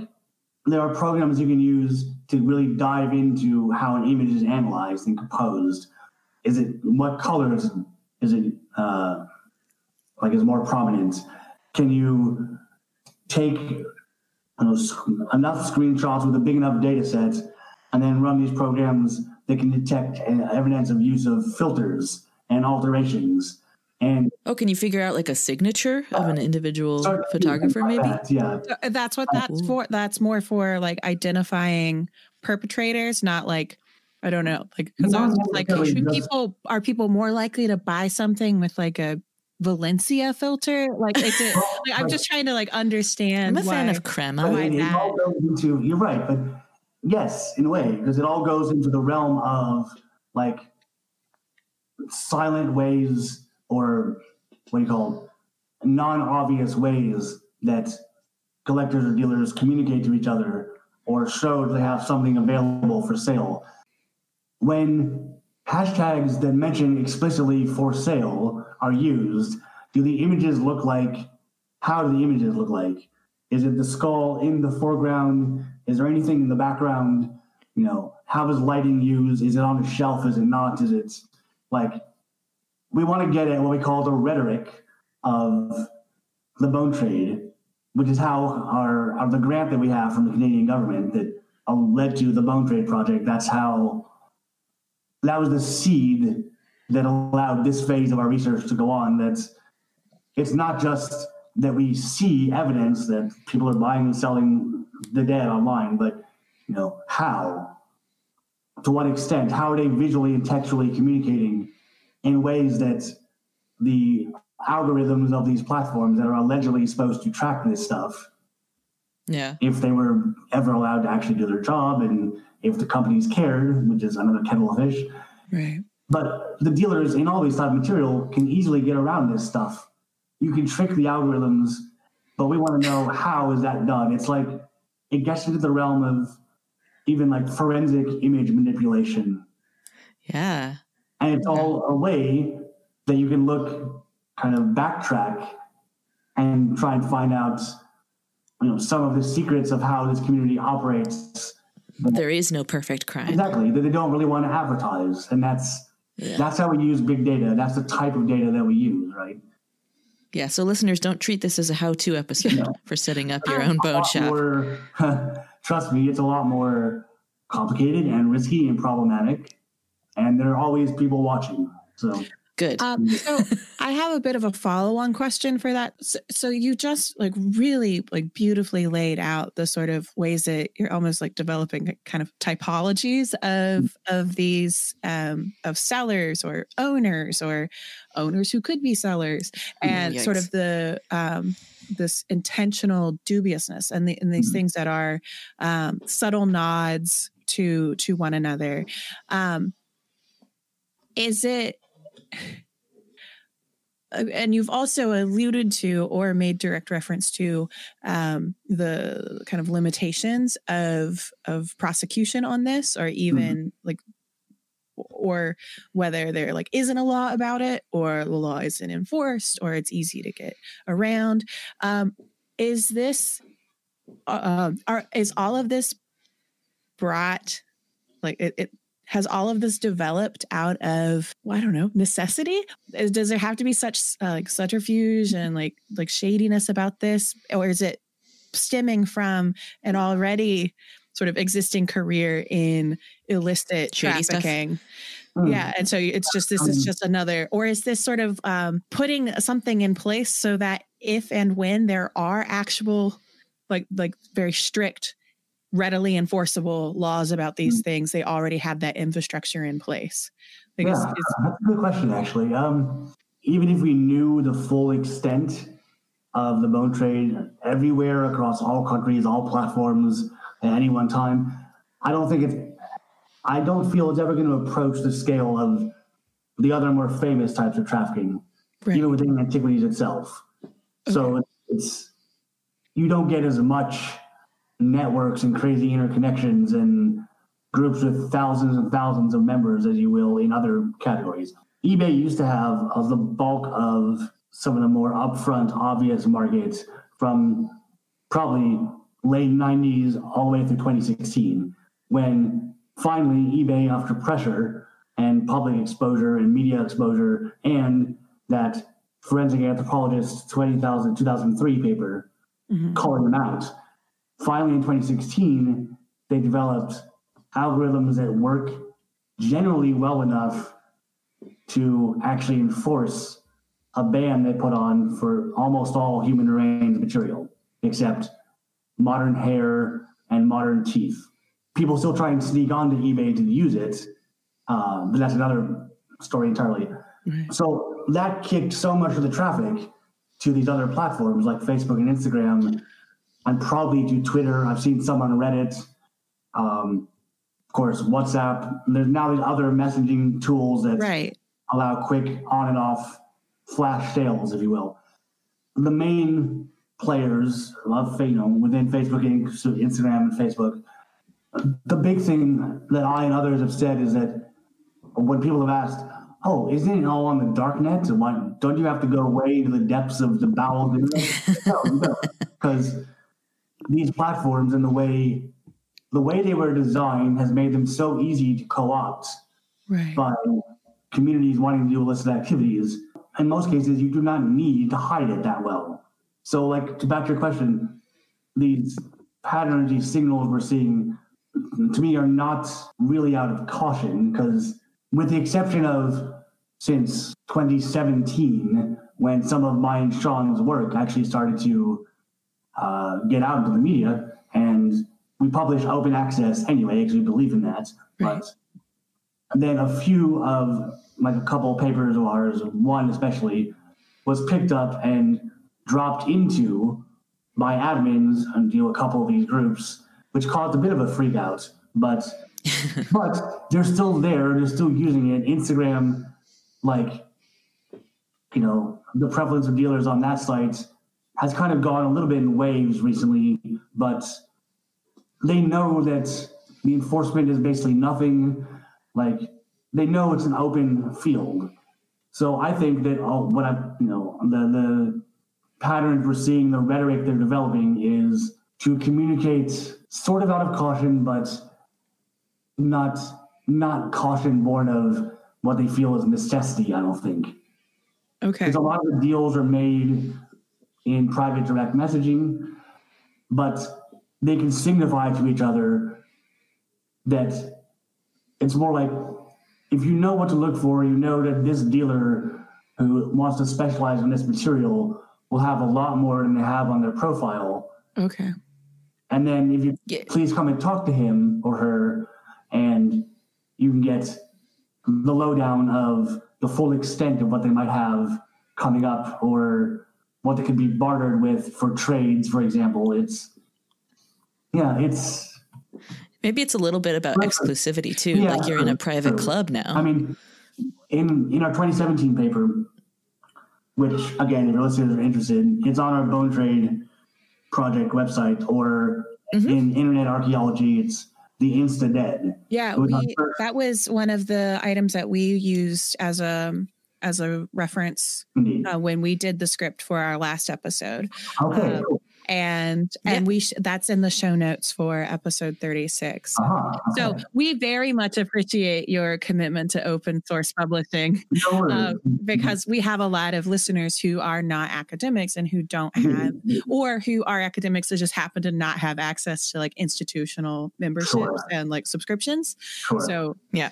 there are programs you can use to really dive into how an image is analyzed and composed. Is it what colors is it uh, like is more prominent? Can you take know, enough screenshots with a big enough data set and then run these programs that can detect uh, evidence of use of filters and alterations. And Oh, can you figure out like a signature of an individual start photographer, maybe? that, yeah. Uh, That's what that's Ooh. for. That's more for like identifying perpetrators, not like I don't know, like because I Not was just like, necessarily should people people are people more likely to buy something with like a Valencia filter? Like, it's a, like I'm just trying to like understand. I'm a fan of crema. But Why it, it that? into you're right, but yes, in a way, because it all goes into the realm of like silent ways or what do you call non-obvious ways that collectors or dealers communicate to each other or show they have something available for sale. When hashtags that mention explicitly for sale are used, do the images look like how do the images look like? Is it the skull in the foreground? Is there anything in the background? You know, how is lighting used? Is it on a shelf? Is it not? Is it like we want to get at what we call the rhetoric of the bone trade, which is how our, our the grant that we have from the Canadian government that uh, led to the bone trade project. That's how that was the seed that allowed this phase of our research to go on. That's it's not just that we see evidence that people are buying and selling the dead online, but you know how, to what extent, how are they visually and textually communicating in ways that the algorithms of these platforms that are allegedly supposed to track this stuff, Yeah. if they were ever allowed to actually do their job, and if the companies cared, which is another kettle of fish. Right. But the dealers in all these type of material can easily get around this stuff. You can trick the algorithms, but we want to know how is that done. It's like it gets into the realm of even like forensic image manipulation. Yeah. And it's all a way that you can look kind of backtrack and try and find out you know some of the secrets of how this community operates There is no perfect crime. exactly that they don't really want to advertise and that's Yeah. that's how we use big data that's the type of data that we use right Yeah. So listeners, don't treat this as a how-to episode No. for setting up your own bone shop. more- trust me it's a lot more complicated and risky and problematic and there are always people watching so Good. Um, so I have a bit of a follow-on question for that. So, so you just like really like beautifully laid out the sort of ways that you're almost like developing kind of typologies of of these um, of sellers or owners or owners who could be sellers, and sort of the um, this intentional dubiousness and the and these Mhm. things that are um, subtle nods to to one another. Um, is it and you've also alluded to or made direct reference to um, the kind of limitations of of prosecution on this or even like or whether there like isn't a law about it or the law isn't enforced or it's easy to get around. Um, is this uh, are is all of this brought like it, it has all of this developed out of well, I don't know necessity? Does there have to be such uh, like subterfuge and like like shadiness about this, or is it stemming from an already sort of existing career in illicit Shady stuff. trafficking? hmm. Yeah, and so it's just this is Um, just another, or is this sort of um, putting something in place so that if and when there are actual, like like very strict, readily enforceable laws about these things, they already have that infrastructure in place. Because yeah, it's, that's a good question, actually. Um, even if we knew the full extent of the bone trade everywhere across all countries, all platforms at any one time, I don't think it's. I don't feel it's ever going to approach the scale of the other more famous types of trafficking, Right. even within antiquities itself. So it's you don't get as much networks and crazy interconnections and groups with thousands and thousands of members as you will in other categories. eBay used to have of the bulk of some of the more upfront, obvious markets from probably late 90s all the way through 2016, when finally eBay, after pressure and public exposure and media exposure, and that forensic anthropologist 20,000, 2003 paper Mhm. calling them out. Finally, in 2016, they developed algorithms that work generally well enough to actually enforce a ban they put on for almost all human remains material, except modern hair and modern teeth. People still try and sneak onto eBay to use it, uh, but that's another story entirely. Right. So that kicked so much of the traffic to these other platforms like Facebook and Instagram, and probably do Twitter. I've seen some on Reddit. Um, of course, WhatsApp. There's now these other messaging tools that Right. allow quick on and off flash sales, if you will. The main players of you know within Facebook and Instagram and Facebook. The big thing that I and others have said is that when people have asked, "Oh, isn't it all on the dark net? And why don't you have to go way into the depths of the bowels?" internet?" no, because these platforms and the way the way they were designed has made them so easy to co-opt Right. by communities wanting to do illicit activities. In most cases, you do not need to hide it that well. So, like to back to your question, these patterns, these signals we're seeing, to me, are not really out of caution because, with the exception of since 2017, when some of my and Shawn's work actually started to uh, get out into the media, and we publish open access anyway because we believe in that. Right. But then a few of like a couple papers of ours, one especially, was picked up and dropped into by admins and into a couple of these groups, which caused a bit of a freak out. But but they're still there, they're still using it. Instagram, like you know, the prevalence of dealers on that site has kind of gone a little bit in waves recently, but they know that the enforcement is basically nothing. Like they know it's an open field. So I think that all, what I, you know, the the patterns we're seeing, the rhetoric they're developing is to communicate sort of out of caution, but not not caution born of what they feel is necessity. I don't think. Okay. Because a lot of the deals are made in private direct messaging, but they can signify to each other that it's more like if you know what to look for, you know that this dealer who wants to specialize in this material will have a lot more than they have on their profile. Okay. And then if you Yeah. please come and talk to him or her, and you can get the lowdown of the full extent of what they might have coming up or what they could be bartered with for trades, for example. It's yeah, it's Maybe it's a little bit about Right. exclusivity too. Yeah, like you're in a private true. club now. I mean, in in our 2017 paper, which again, if your listeners are interested, it's on our Bone Trade project website or Mhm. in Internet Archaeology, it's the Insta Dead. Yeah, was we that was one of the items that we used as a as a reference Indeed. uh, when we did the script for our last episode, Okay. cool. and Yeah. and we sh- that's in the show notes for episode thirty six. Uh-huh, So we very much appreciate your commitment to open source publishing no worries. uh, because we have a lot of listeners who are not academics and who don't have, or who are academics that just happen to not have access to like institutional memberships Sure. and like subscriptions. Sure. So yeah.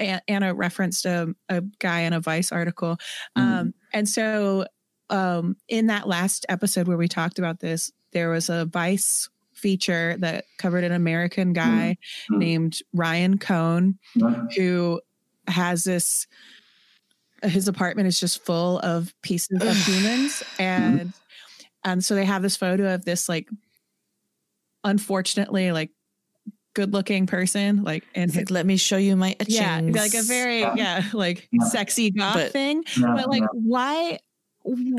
Anna referenced a, a guy in a Vice article. Um, and so um, in that last episode where we talked about this, there was a Vice feature that covered an American guy Mhm. named Ryan Cohn Right. who has this his apartment is just full of pieces of humans and and so they have this photo of this like unfortunately like good looking person like and like, let me show you my etchings. yeah like a very yeah like Yeah. sexy goth But- thing Yeah, but like yeah. why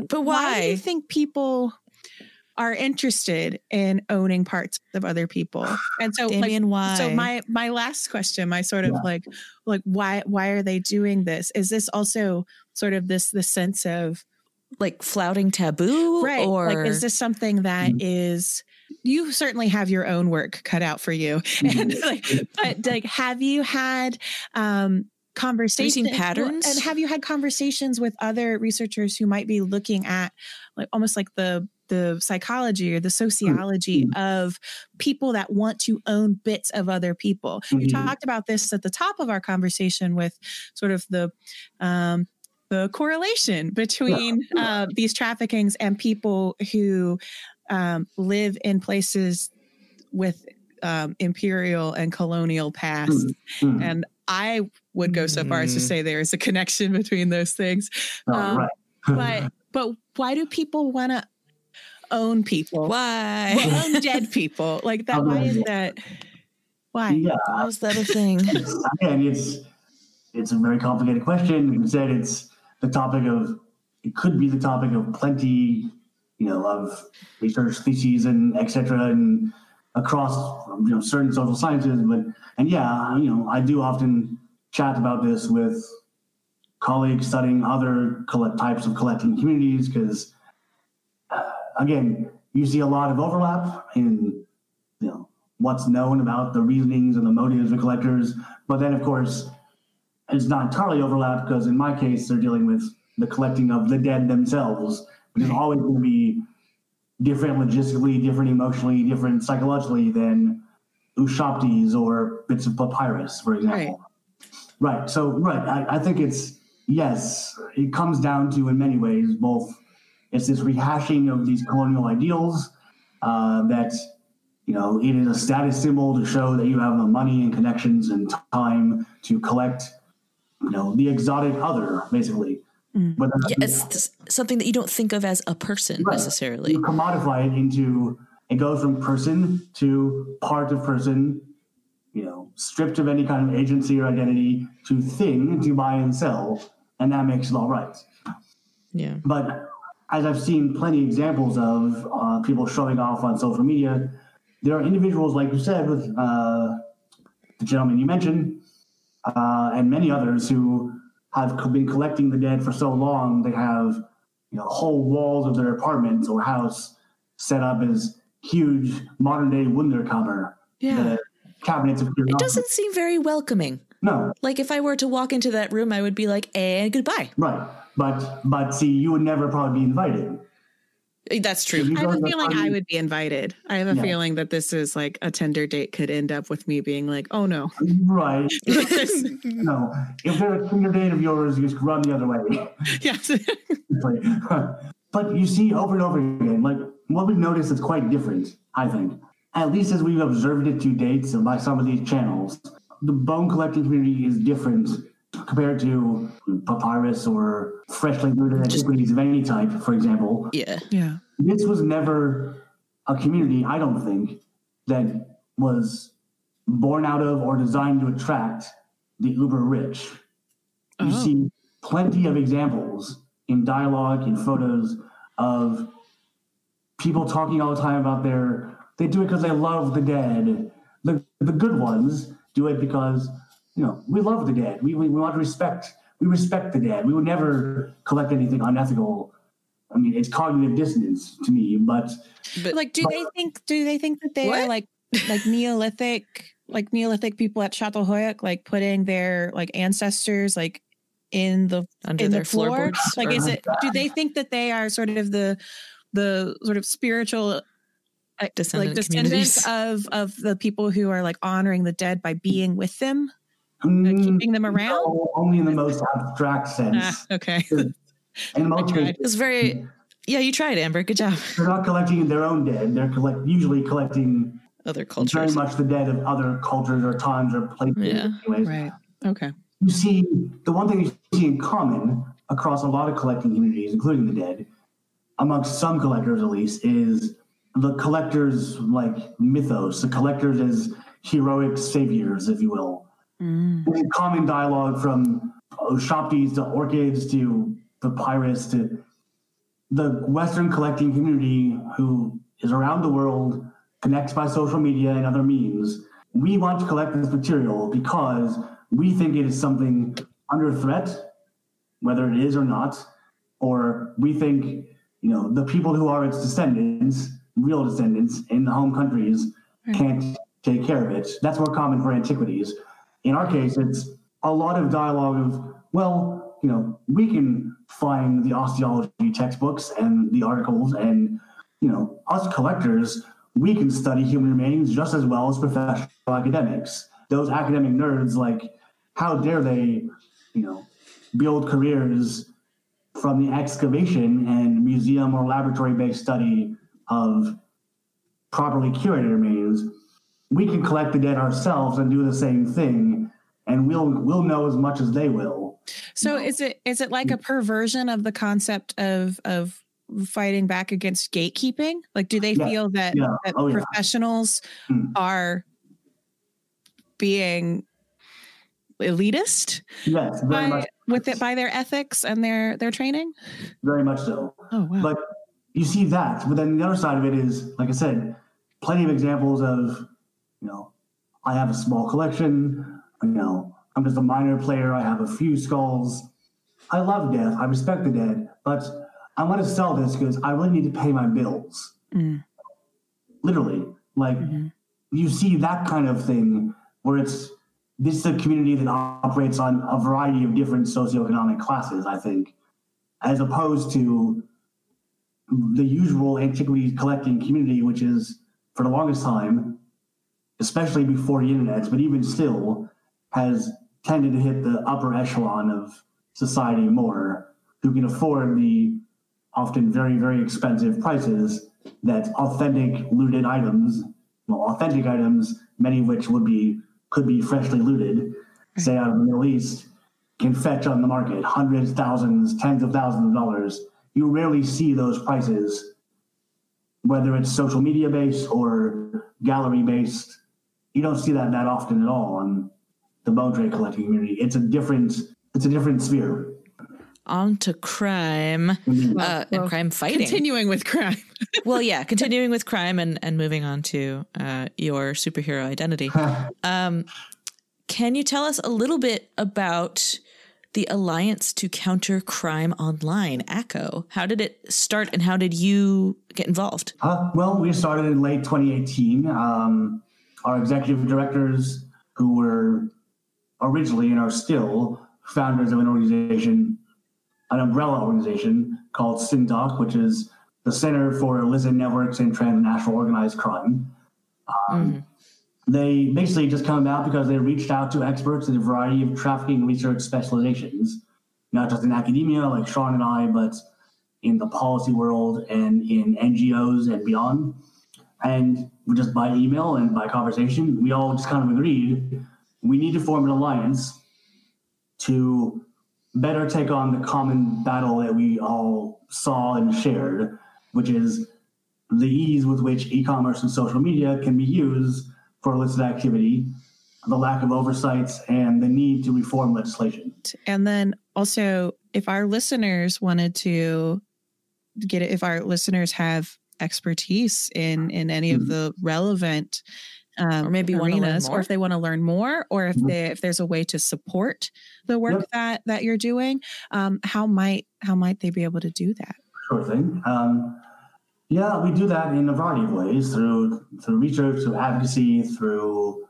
But why do you think people are interested in owning parts of other people and so like why? so my my last question my sort of Yeah. like like why why are they doing this is this also sort of this the sense of like flouting taboo, right or like is this something that Mhm. is you certainly have your own work cut out for you. And like but like have you had um conversations patterns? and have you had conversations with other researchers who might be looking at like almost like the the psychology or the sociology of people that want to own bits of other people? You Mhm. talked about this at the top of our conversation with sort of the um the correlation between uh, these traffickings and people who um, live in places with um, imperial and colonial past. Mhm. And I would go so far as to Mm. say there is a connection between those things. Um, right. But but why do people want to own people? why? Well, own dead people like that. Why is that? Why? yeah, How is that a thing? it's, again, it's it's a very complicated question. Like you said, it's the topic of it could be the topic of plenty, you know, of research species and etc. and across you know certain social sciences. But and yeah, you know, I do often chat about this with colleagues studying other types of collecting communities because uh, again, you see a lot of overlap in you know what's known about the reasonings and the motives of collectors. But then, of course, it's not entirely overlap because in my case, they're dealing with the collecting of the dead themselves, which is always going to be different logistically, different emotionally, different psychologically than Ushabtis or bits of papyrus, for example. Right. So, right. I, I think it's, yes, it comes down to, in many ways, both it's this rehashing of these colonial ideals uh, that you know it is a status symbol to show that you have the money and connections and time to collect you know the exotic other basically Mm. but then, Yeah, it's th- something that you don't think of as a person Right. necessarily. you commodify it into it goes from person to part of person you know stripped of any kind of agency or identity to thing to buy and sell and that makes it all right Yeah. But as I've seen plenty examples of uh, people showing off on social media, there are individuals, like you said, with uh, the gentleman you mentioned, uh, and many others who have been collecting the dead for so long, they have you know whole walls of their apartment or house set up as huge modern day Wunderkammer. Yeah. the cabinets of It doesn't seem very welcoming. No, Like if I were to walk into that room, I would be like, and goodbye. right. But but see, you would never probably be invited. Eh, That's true. I have a feeling I would be invited. I have a Yeah. feeling that this is like a Tinder date could end up with me being like, oh no. Right. no, if they're a Tinder date of yours, you just run the other way. yes. but you see over and over again, like what we've noticed is quite different, I think. At least as we've observed it to date so by some of these channels, the bone collecting community is different compared to papyrus or freshly looted antiquities of any type, for example. Yeah. yeah. This was never a community, I don't think, that was born out of or designed to attract the uber rich. You Oh. see plenty of examples in dialogue, in photos of people talking all the time about their, they do it because they love the dead. The, the good ones do it because, you know, we love the dead. We, we, we want to respect, we respect the dead. We would never collect anything unethical. I mean, it's cognitive dissonance to me, but But Like, do they think? Do they think that they are like like Neolithic, like Neolithic people at Çatalhöyük, like putting their like ancestors like in the under in their the floor? floorboards. Like, is it? Do they think that they are sort of the the sort of spiritual uh, Descendant like descendants of of the people who are like honoring the dead by being with them, mm, keeping them around? no, only in the most abstract sense. Ah, okay. In most I tried. cases, It's very Yeah, you tried, Amber. Good job. They're not collecting their own dead. They're collect usually collecting Other cultures. very much the dead of other cultures or times or places. Yeah. Anyways, Right. Okay. you see the one thing you see in common across a lot of collecting communities, including the dead, amongst some collectors at least, is the collectors like mythos. The collectors as heroic saviors, if you will. Mm. Common dialogue from Shabtis to orchids to papyrus to the Western collecting community who is around the world, connects by social media and other means. We want to collect this material because we think it is something under threat, whether it is or not, or we think, you know, the people who are its descendants, real descendants in the home countries, can't take care of it. That's more common for antiquities. In our case, it's a lot of dialogue of, well, you know, we can find the osteology textbooks and the articles, and, you know, us collectors, we can study human remains just as well as professional academics. Those academic nerds, like, how dare they, you know, build careers from the excavation and museum or laboratory based study of properly curated remains, we can collect the dead ourselves and do the same thing, and we'll we'll know as much as they will. So is it is it like a perversion of the concept of of fighting back against gatekeeping? Like, do they Yeah, feel that, yeah, that oh, yeah. professionals Hmm. are being elitist Yes, very by much, with it by their ethics and their their training? very much so. Oh wow! But you see that, but then the other side of it is, like I said, plenty of examples of, you know, I have a small collection. You know, I'm just a minor player. I have a few skulls. I love death. I respect the dead, but I want to sell this because I really need to pay my bills. Mm. Literally, like Mhm. you see that kind of thing where it's this is a community that operates on a variety of different socioeconomic classes. I think, as opposed to the usual antiquities collecting community, which is for the longest time, especially before the internet, but even still, has tended to hit the upper echelon of society more, who can afford the often very, very expensive prices that authentic looted items, well, authentic items, many of which would be could be freshly looted, say out of the Middle East, can fetch on the market hundreds, thousands, tens of thousands of dollars. You rarely see those prices, whether it's social media based or gallery based. You don't see that that often at all on the bone collecting community. It's a different, it's a different sphere. On to crime uh, well, and crime fighting. Continuing with crime. well, yeah, continuing with crime and, and moving on to uh, your superhero identity. Um, can you tell us a little bit about the Alliance to Counter Crime Online, ACO? How did it start and how did you get involved? Uh, well, we started in late 2018. Um, our executive directors, who were originally and are still founders of an organization, an umbrella organization called CINTOC, which is the Center for Illicit Networks and Transnational Organized Crime. Um, They basically just come about because they reached out to experts in a variety of trafficking research specializations, not just in academia like Shawn and I, but in the policy world and in NGOs and beyond. And just by email and by conversation, we all just kind of agreed we need to form an alliance to better take on the common battle that we all saw and shared, which is the ease with which e-commerce and social media can be used for illicit activity, the lack of oversights, and the need to reform legislation. And then also, if our listeners wanted to get it, if our listeners have expertise in in any of mm-hmm. the relevant um, Or maybe arenas, or if they want to learn more, or if Mhm. they if there's a way to support the work Yep. that that you're doing, um, how might how might they be able to do that? Sure thing. Um, yeah, we do that in a variety of ways through through research, through advocacy, through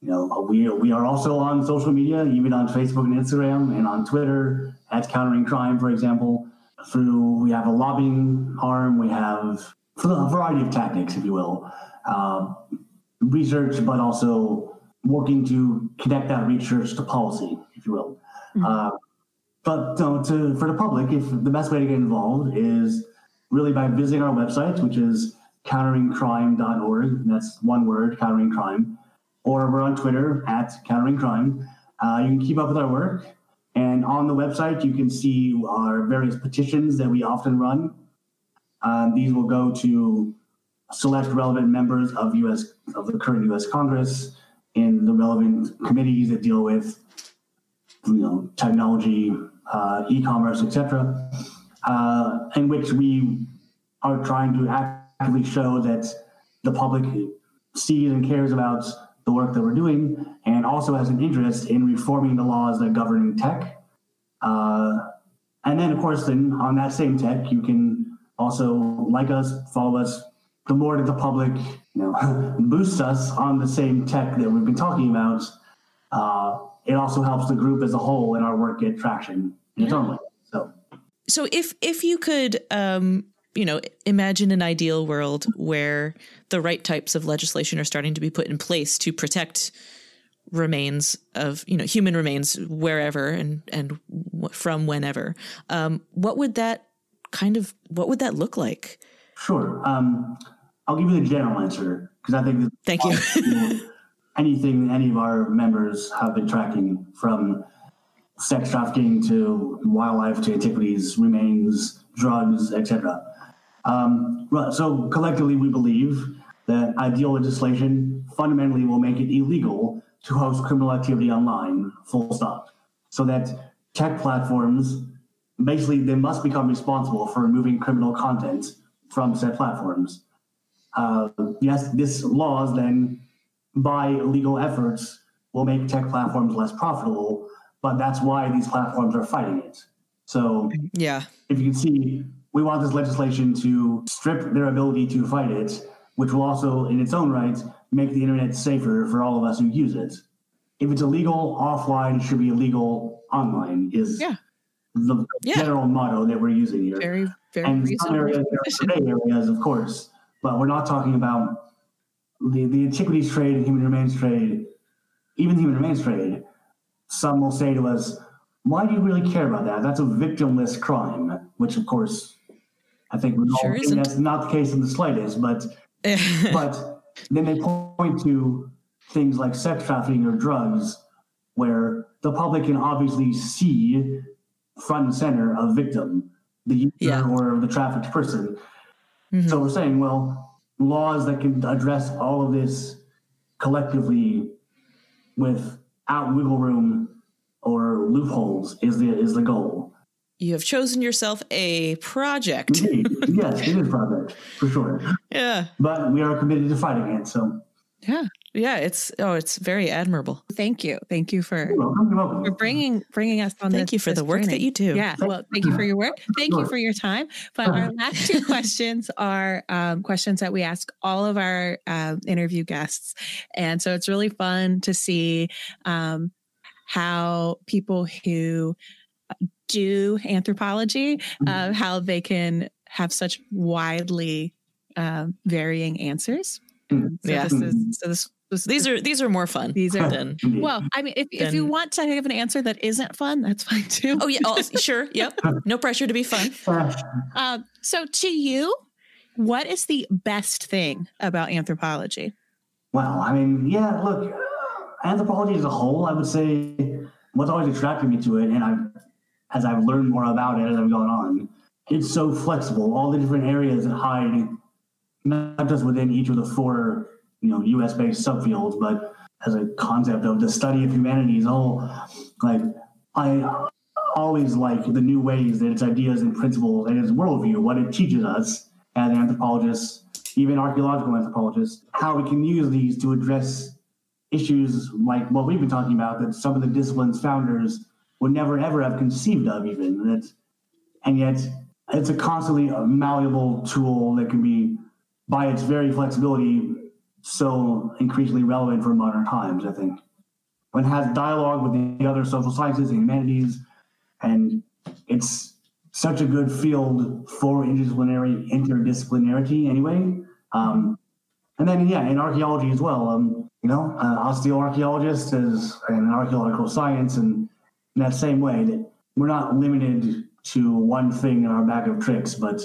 you know we we are also on social media, even on Facebook and Instagram, and on Twitter at Countering Crime, for example. Through we have a lobbying arm, we have a variety of tactics, if you will, um, research, but also working to connect that research to policy, if you will. Mhm. Uh, but to for the public, if the best way to get involved is really by visiting our website, which is counteringcrime.org. That's one word, countering crime. Or we're on Twitter at countering crime. Uh, you can keep up with our work. And on the website, you can see our various petitions that we often run. Um, these will go to select relevant members of U.S. of the current U.S. Congress in the relevant committees that deal with, you know, technology, uh, e-commerce, etc., uh, in which we are trying to actively show that the public sees and cares about the work that we're doing, and also has an interest in reforming the laws that govern tech. Uh, and then, of course, then on that same tech, you can also like us, follow us. The more that the public, you know, boosts us on the same tech that we've been talking about, uh, it also helps the group as a whole and our work get traction in its own way. So, so if if you could, um, you know, imagine an ideal world where the right types of legislation are starting to be put in place to protect remains of you know human remains wherever and and from whenever um, what would that kind of what would that look like sure um, i'll give you the general answer because i think thank you anything any of our members have been tracking from sex trafficking to wildlife to antiquities remains drugs etc um, so collectively we believe that ideal legislation fundamentally will make it illegal to host criminal activity online, full stop. So that tech platforms basically they must become responsible for removing criminal content from said platforms. Uh, yes, this laws then by legal efforts will make tech platforms less profitable, but that's why these platforms are fighting it. So yeah, if you can see, we want this legislation to strip their ability to fight it, which will also, in its own right, make the internet safer for all of us who use it. If it's illegal offline, it should be illegal online. Is yeah. the Yeah. general motto that we're using here. Very, very and some reasonable. areas there are areas, of course, but we're not talking about the, the antiquities trade and human remains trade, even human remains trade. Some will say to us, why do you really care about that? That's a victimless crime, which of course I think we all Sure isn't. that's not the case in the slightest, but but then they point to things like sex trafficking or drugs where the public can obviously see front and center a victim, the user Yeah. or the trafficked person. Mhm. So we're saying, well, laws that can address all of this collectively without wiggle room or loopholes is the is the goal. you have chosen yourself a project yes, it is project for sure. yeah But we are committed to fighting it. So Yeah. Yeah it's oh it's very admirable Thank you. Thank you for you're welcome. You're welcome. for bringing bringing us on Thank this, you for the work that you do. Yeah. Well, thank you for your work. Thank you for your time. But our last two questions are um, questions that we ask all of our um, interview guests, and so it's really fun to see um, how people who do anthropology, uh, how they can have such widely um, varying answers. Mm. So Yeah. this is so this. This these are these are more fun these are than well, I mean, if, if you want to have an answer that isn't fun, that's fine too. oh yeah oh, sure yep no pressure to be fun Uh, Um, so, to you, what is the best thing about anthropology? Well, I mean, yeah, look, anthropology as a whole, I would say what's always attracted me to it, and I've, as I've learned more about it as I've gone on, it's so flexible. All the different areas that hide, not just within each of the four, you know, US based subfields, but as a concept of the study of humanity as a whole. Like, I always like the new ways that its ideas and principles and its worldview, what it teaches us as anthropologists, even archaeological anthropologists, how we can use these to address issues like what we've been talking about that some of the discipline's founders would never ever have conceived of even that and yet it's a constantly malleable tool that can be by its very flexibility so increasingly relevant for modern times i think. It has dialogue with the other social sciences and humanities and it's such a good field for interdisciplinary interdisciplinarity anyway. Um, and then yeah in archaeology as well. Um, you know an osteoarchaeologist is an archaeological science and in that same way that we're not limited to one thing in our bag of tricks but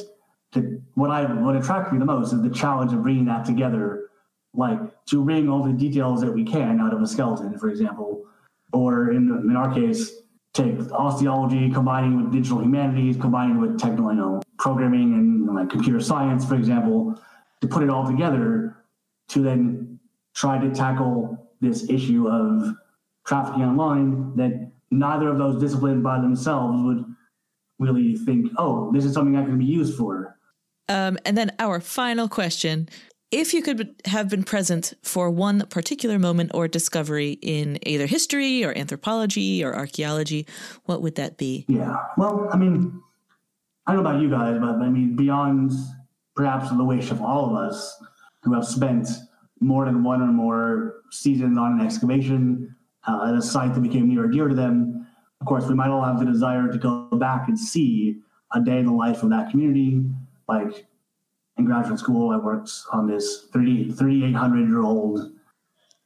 the, what I what attracted me the most is the challenge of bringing that together, like to wring all the details that we can out of a skeleton, for example, or in in our case, take osteology combining with digital humanities, combining with technical, you know, programming and like computer science, for example, to put it all together to then try to tackle this issue of trafficking online that neither of those disciplines by themselves would really think, oh, this is something I can be used for. Um, and then our final question. If you could have been present for one particular moment or discovery in either history or anthropology or archaeology, what would that be? Yeah. Well, I mean, I don't know about you guys, but I mean, beyond perhaps the wish of all of us who have spent more than one or more seasons on an excavation uh, at a site that became near or dear to them, of course, we might all have the desire to go back and see a day in the life of that community. Like in graduate school, I worked on this 30, 3,800 year old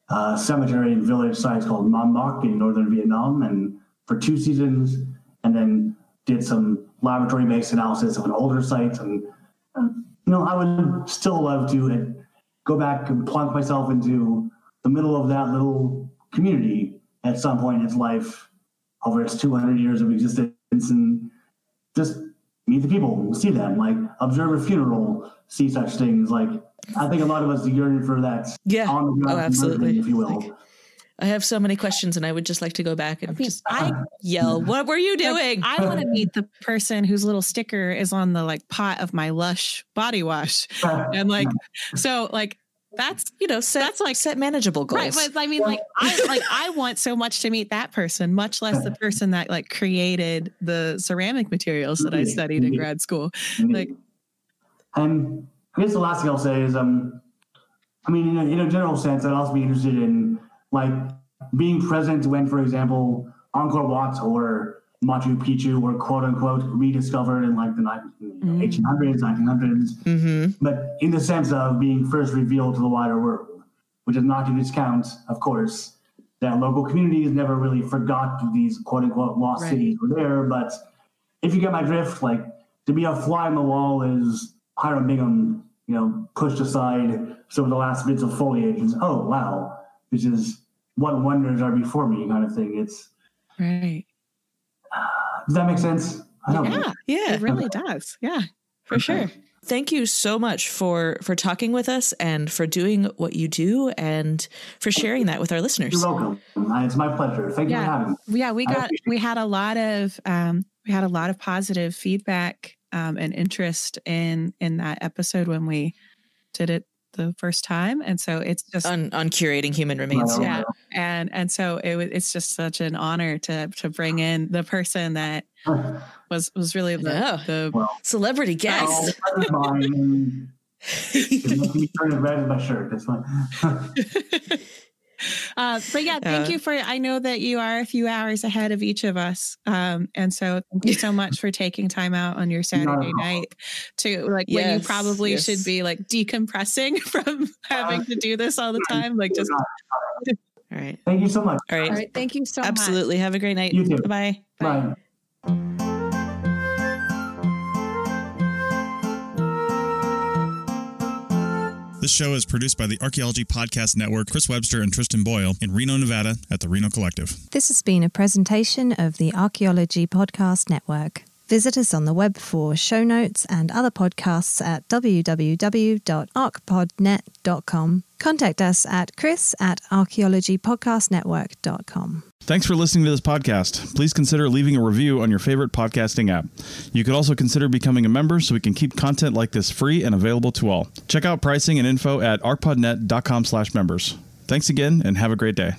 uh, cemetery and village site called Man Bac in northern Vietnam, and for two seasons, and then did some laboratory based analysis of an older site. And, uh, you know, I would still love to uh, go back and plunk myself into the middle of that little community at some point in its life over its 200 years of existence and just meet the people, see them, like observe a funeral, see such things. Like I think a lot of us yearn for that. Yeah. On the Oh, absolutely. if you will. Like, I have so many questions, and I would just like to go back and just I yell, "What were you doing?" Like, I want to meet the person whose little sticker is on the like pot of my Lush body wash, and like, so like that's you know, set, That's like- set manageable goals. right. But I mean, like, I like I want so much to meet that person, much less the person that like created the ceramic materials that I Indeed, studied in mm-hmm. grad school. Mm-hmm. Like, And I guess the last thing I'll say is, um, I mean, in a, in a general sense, I'd also be interested in like being present when, for example, Angkor Wat or Machu Picchu were quote unquote rediscovered in like the ni- Mm. 1800s, 1900s, mm-hmm. but in the sense of being first revealed to the wider world, which is not to discount, of course, that local communities never really forgot these quote unquote lost Right. cities were there. But if you get my drift, like to be a fly on the wall is Hiram Bingham, you know, pushed aside some of the last bits of foliage and oh wow, this is what wonders are before me kind of thing. It's right? Does that make sense? I don't know. Yeah, Yeah, it really does. Yeah. for sure. Thank you so much for for talking with us and for doing what you do and for sharing that with our listeners. You're welcome. It's my pleasure. Thank you for Yeah. having me. yeah we got we had a lot of um we had a lot of positive feedback um and interest in in that episode when we did it the first time and so it's just On on curating human remains. Wow. Yeah. yeah and and so it was it's just such an honor to to bring in the person that was was really the know. the Well, Celebrity guest. that's mine. and It's making me turn red in my shirt. That's fine. Uh, but yeah, thank Uh, you for. I know that you are a few hours ahead of each of us, um, and so thank you so much for taking time out on your Saturday problem. night to like when you probably yes. should be like decompressing from having to do this all the time. Like just All right. Thank you so much. All right. all right. Thank you so much. Absolutely. Have a great night. You too. Bye. Bye. This show is produced by the Archaeology Podcast Network, Chris Webster and Tristan Boyle in Reno, Nevada at the Reno Collective. This has been a presentation of the Archaeology Podcast Network. Visit us on the web for show notes and other podcasts at www.archpodnet.com. Contact us at chris at archaeologypodcastnetwork.com. Thanks for listening to this podcast. Please consider leaving a review on your favorite podcasting app. You could also consider becoming a member so we can keep content like this free and available to all. Check out pricing and info at archpodnet.com slash members. Thanks again and have a great day.